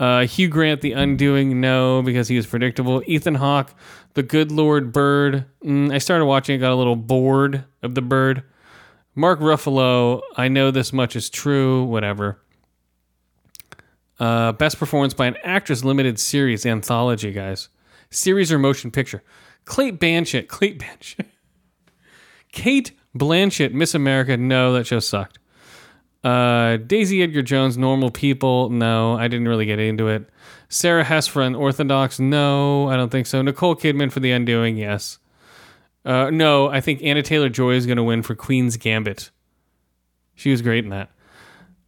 Uh, Hugh Grant, The Undoing, no, because he was predictable. Ethan Hawke, The Good Lord Bird. Mm, I started watching it, got a little bored of the bird. Mark Ruffalo, I know this much is true, whatever. Uh, best performance by an actress limited series anthology, guys. Series or motion picture. Cate Blanchett. Cate Blanchett. Cate Blanchett, Miss America. No, that show sucked. Uh, Daisy Edgar Jones, Normal People. No, I didn't really get into it. Sarah Hess for Unorthodox. No, I don't think so. Nicole Kidman for The Undoing. Yes. Uh, no, I think Anna Taylor Joy is going to win for Queen's Gambit. She was great in that.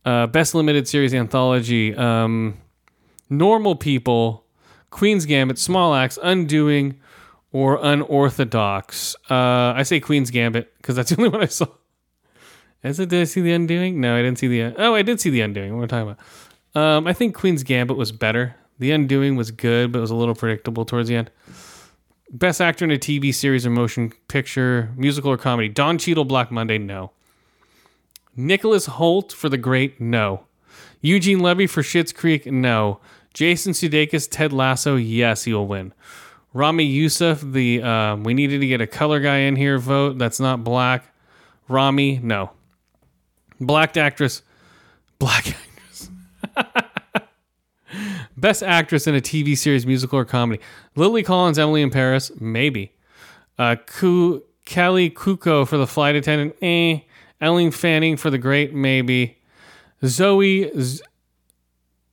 Uh, best limited series anthology. Um, Normal People, Queen's Gambit, Small Axe, Undoing, or Unorthodox. Uh, I say Queen's Gambit because that's the only one I saw. Is it? Did I see the Undoing? No, I didn't see the. Oh, I did see the Undoing. What I talking about? Um, I think Queen's Gambit was better. The Undoing was good, but it was a little predictable towards the end. Best actor in a TV series or motion picture, musical or comedy. Don Cheadle, Black Monday. No. Nicholas Hoult for The Great, no. Eugene Levy for Schitt's Creek, no. Jason Sudeikis, Ted Lasso, yes, he will win. Ramy Youssef, the um, we needed to get a color guy in here vote that's not black. Ramy, no. Black actress, black actress. Best actress in a TV series, musical, or comedy. Lily Collins, Emily in Paris, maybe. Uh, Ku- Kaley Cuoco for the flight attendant, eh. Ellen Fanning for the great, maybe. Zoe, Z-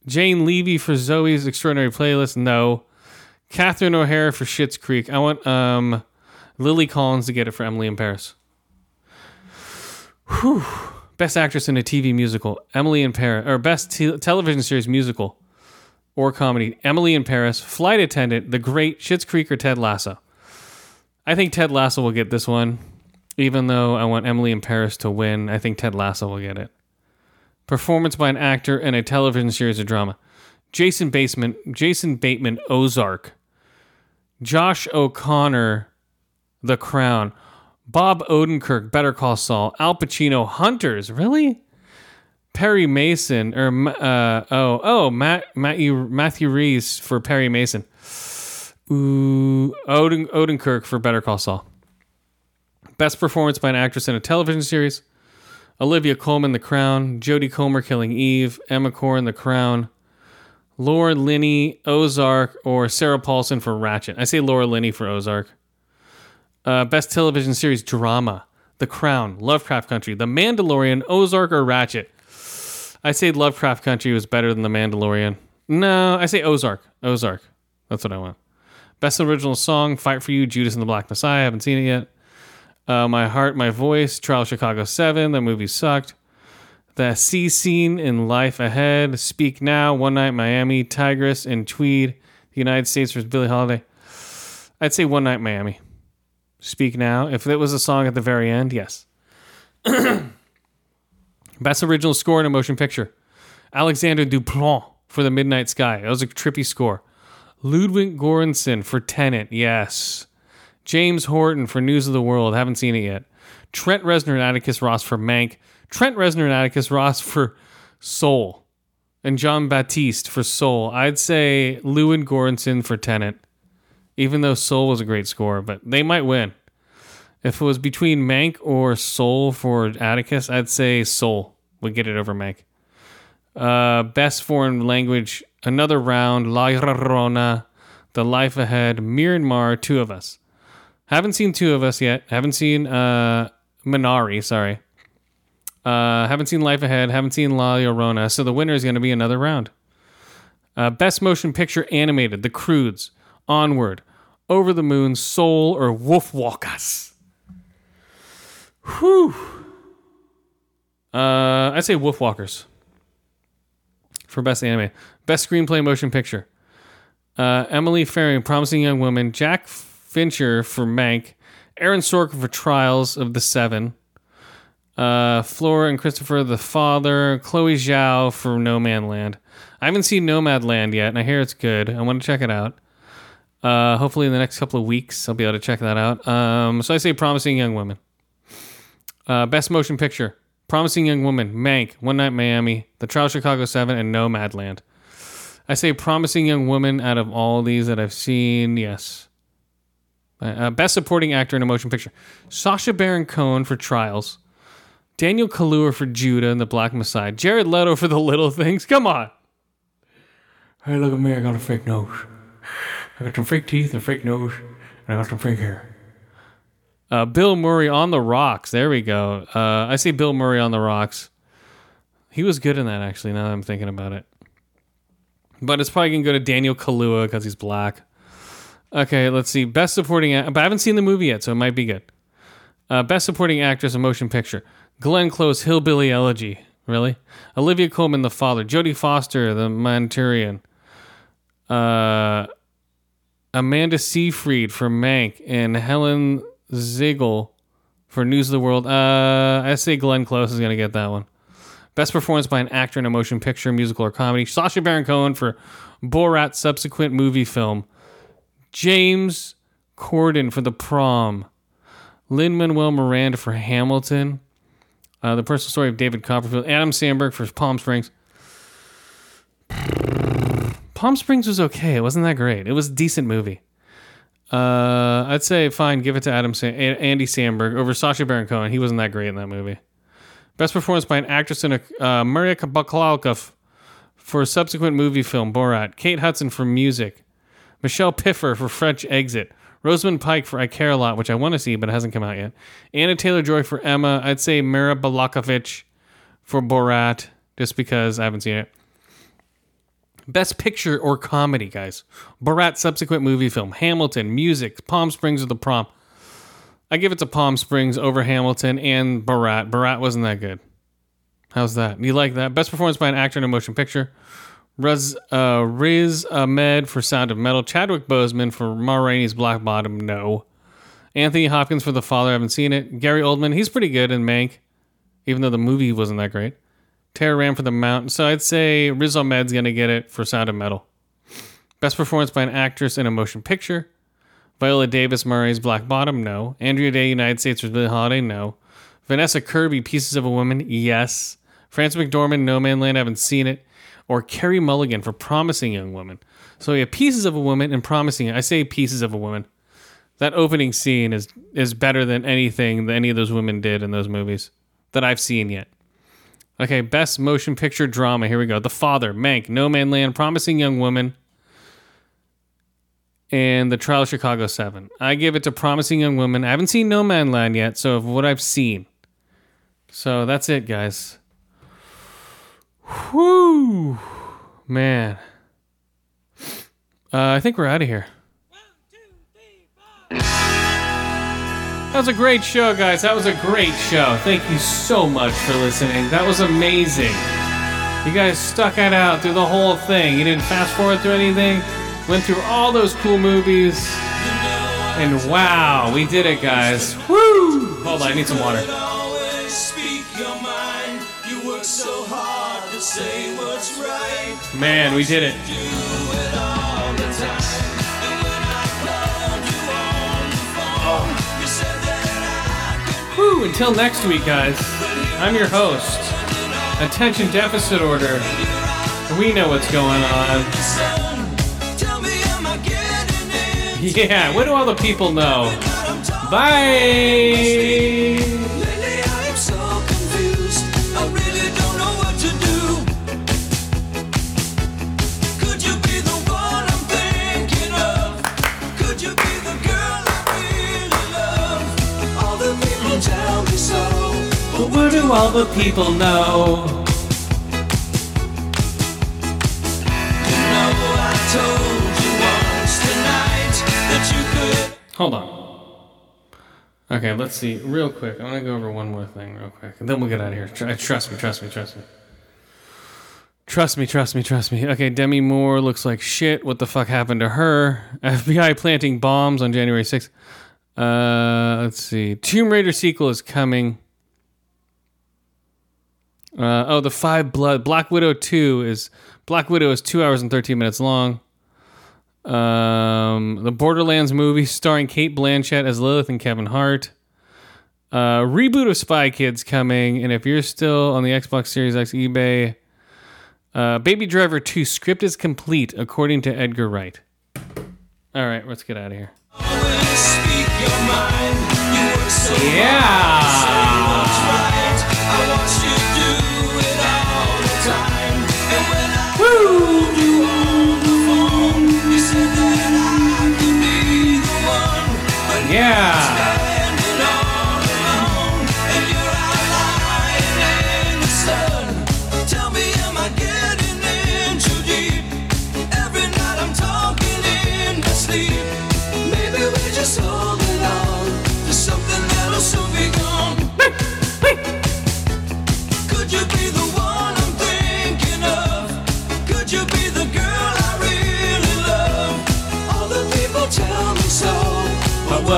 Jane Levy for Zoey's Extraordinary Playlist, no. Catherine O'Hara for Schitt's Creek. I want um, Lily Collins to get it for Emily in Paris. Whew. Best actress in a TV musical, Emily in Paris, or best te- television series musical or comedy, Emily in Paris, Flight Attendant, The Great, Schitt's Creek, or Ted Lasso. I think Ted Lasso will get this one. Even though I want Emily in Paris to win, I think Ted Lasso will get it. Performance by an actor in a television series or drama. Jason Bateman, Jason Bateman, Ozark. Josh O'Connor, The Crown. Bob Odenkirk, Better Call Saul. Al Pacino, Hunters. Really? Perry Mason or uh, oh oh Matt Matthew Matthew Rhys for Perry Mason. Ooh, Odin Odenkirk for Better Call Saul. Best performance by an actress in a television series. Olivia Colman, The Crown. Jodie Comer, Killing Eve. Emma Corrin, The Crown. Laura Linney, Ozark, or Sarah Paulson for Ratched. I say Laura Linney for Ozark. Uh, best television series drama: The Crown, Lovecraft Country, The Mandalorian, Ozark, or Ratched. I say Lovecraft Country was better than The Mandalorian. No, I say Ozark. Ozark. That's what I want. Best original song: Fight for You, Judas and the Black Messiah. I haven't seen it yet. Uh, my Heart, My Voice, Trial Chicago 7. That movie sucked. The Sea Scene in Life Ahead, Speak Now, One Night Miami, Tigress, and Tweed, The United States versus Billie Holiday. I'd say One Night Miami. Speak Now. If it was a song at the very end, yes. Best original score in a motion picture. Alexander Dupont for The Midnight Sky. That was a trippy score. Ludwig Göransson for Tenet. Yes. James Horton for News of the World. Haven't seen it yet. Trent Reznor and Atticus Ross for Mank. Trent Reznor and Atticus Ross for Soul. And Jon Batiste for Soul. I'd say Lewin Göransson for Tenet. Even though Soul was a great score, but they might win. If it was between Mank or Soul for Atticus, I'd say Soul would get it over Mank. Uh, best foreign language, another round, La Llorona, The Life Ahead, Myanmar, Two of Us. Haven't seen Two of Us yet. Haven't seen uh, Minari, sorry. Uh, haven't seen Life Ahead. Haven't seen La Llorona. So the winner is going to be another round. Uh, best motion picture animated, The Croods, Onward, Over the Moon, Soul, or Wolf Walkers. Whew. Uh, I'd say Wolf Walkers for best anime. Best screenplay motion picture. Uh, Emily Faring, Promising Young Woman. Jack Fincher for Mank. Aaron Sorkin for Trials of the Seven. Uh, Flora and Christopher the Father. Chloe Zhao for No Man Land. I haven't seen Nomad Land yet, and I hear it's good. I want to check it out. Uh, hopefully, in the next couple of weeks, I'll be able to check that out. Um, so I say Promising Young Woman. Uh, best motion picture. Promising Young Woman, Mank, One Night Miami, The Trial of Chicago 7, and Nomadland. I say Promising Young Woman out of all these that I've seen, yes. Uh, best Supporting Actor in a Motion Picture. Sacha Baron Cohen for Trials. Daniel Kaluuya for Judah and the Black Messiah. Jared Leto for The Little Things. Come on. Hey, look at me. I got a fake nose. I got some fake teeth, and fake nose, and I got some fake hair. Uh, Bill Murray on the rocks. There we go. Uh, I see Bill Murray on the rocks. He was good in that, actually, now that I'm thinking about it. But it's probably going to go to Daniel Kaluuya because he's black. Okay, let's see. Best supporting, a- but I haven't seen the movie yet, so it might be good. Uh, best supporting actress in motion picture: Glenn Close, Hillbilly Elegy. Really? Olivia Colman, The Father. Jodie Foster, The Manchurian. Uh, Amanda Seyfried for Mank, and Helen Ziegel for News of the World. Uh, I say Glenn Close is gonna get that one. Best performance by an actor in a motion picture, musical, or comedy. Sacha Baron Cohen for Borat subsequent movie film. James Corden for The Prom. Lin Manuel Miranda for Hamilton. Uh, the personal story of David Copperfield. Adam Sandberg for Palm Springs. Palm Springs was okay. It wasn't that great. It was a decent movie. Uh, I'd say fine. Give it to Adam Sam- Andy Samberg over Sacha Baron Cohen. He wasn't that great in that movie. Best performance by an actress in a uh, Maria Bakalka for a subsequent movie film Borat. Kate Hudson for music. Michelle Pfeiffer for French Exit. Rosamund Pike for I Care a Lot, which I want to see but it hasn't come out yet. Anna Taylor Joy for Emma. I'd say Mara Balakovich for Borat, just because I haven't seen it. Best picture or comedy, guys. Borat subsequent movie film. Hamilton, music, Palm Springs or the prom. I give it to Palm Springs over Hamilton and Borat. Borat wasn't that good. How's that? You like that? Best performance by an actor in a motion picture. Riz, uh, Riz Ahmed for Sound of Metal. Chadwick Boseman for Ma Rainey's Black Bottom. No. Anthony Hopkins for The Father. I haven't seen it. Gary Oldman. He's pretty good in Mank, even though the movie wasn't that great. Tara Ram for The Mountain. So I'd say Riz Ahmed's going to get it for Sound of Metal. Best performance by an actress in a motion picture. Viola Davis Murray's Black Bottom. No. Andra Day United States for Billie Holiday. No. Vanessa Kirby Pieces of a Woman. Yes. France McDormand, No Man Land, I haven't seen it. Or Carey Mulligan for Promising Young Woman. So have Pieces of a Woman and Promising. I say Pieces of a Woman. That opening scene is is better than anything that any of those women did in those movies that I've seen yet. Okay, best motion picture drama. Here we go. The Father, Mank, No Man Land, Promising Young Woman, and The Trial of Chicago 7. I give it to Promising Young Woman. I haven't seen No Man Land yet, so of what I've seen. So that's it, guys. Whew. Man. Uh, I think we're out of here. That was a great show, guys. That was a great show. Thank you so much for listening. That was amazing. You guys stuck it out through the whole thing. You didn't fast forward through anything. Went through all those cool movies. And wow, we did it, guys. Woo! Hold on, I need some water. Always speak your mind. You work so hard to say what's right. Man, we did it. Woo! Until next week, guys. I'm your host. Attention deficit order. We know what's going on. Yeah, what do all the people know? Bye! Do all the people know? I. Hold on. Okay, let's see. Real quick. I'm going to go over one more thing, real quick. And then we'll get out of here. Trust me, trust me, trust me. Trust me, trust me, trust me. Okay, Demi Moore looks like shit. What the fuck happened to her? FBI planting bombs on January 6th. Uh, let's see. Tomb Raider sequel is coming. Uh, oh, the Five Blood. Black Widow 2 is. Black Widow is 2 hours and 13 minutes long. Um, the Borderlands movie starring Cate Blanchett as Lilith and Kevin Hart. Uh, reboot of Spy Kids coming, and if you're still on the Xbox Series X eBay, uh, Baby Driver 2 script is complete, according to Edgar Wright. All right, let's get out of here. Speak your mind. You so Yeah. Yeah.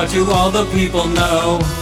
But do all the people know?